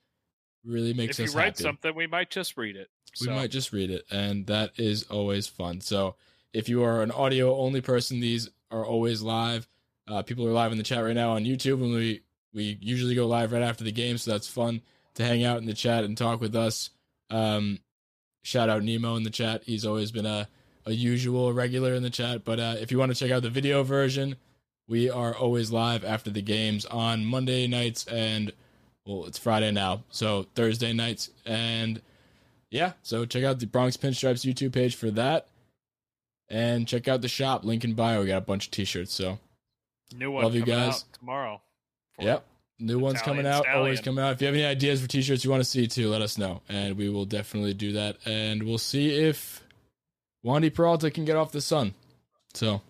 really makes
if
us If
you write
happy
something, we might just read it.
we might just read it and that is always fun so if you are an audio only person these are always live uh, people are live in the chat right now on youtube and we we usually go live right after the game so that's fun to hang out in the chat and talk with us um shout out nemo in the chat he's always been a, a usual regular in the chat but uh, if you want to check out the video version we are always live after the games on monday nights and well it's friday now so thursday nights and yeah, so check out the Bronx Pinstripes YouTube page for that. And check out the shop, link in bio. We got a bunch of t shirts. So,
new one
love you guys.
tomorrow.
yep. New ones coming
Italian
out, always coming out. If you have any ideas for t shirts you want to see too, let us know. And we will definitely do that. And we'll see if Wandy Peralta can get off the sun. So,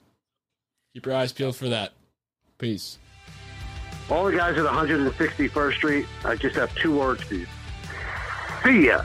keep your eyes peeled for that. Peace.
All the guys at 161st Street, I just have two words for you. See ya.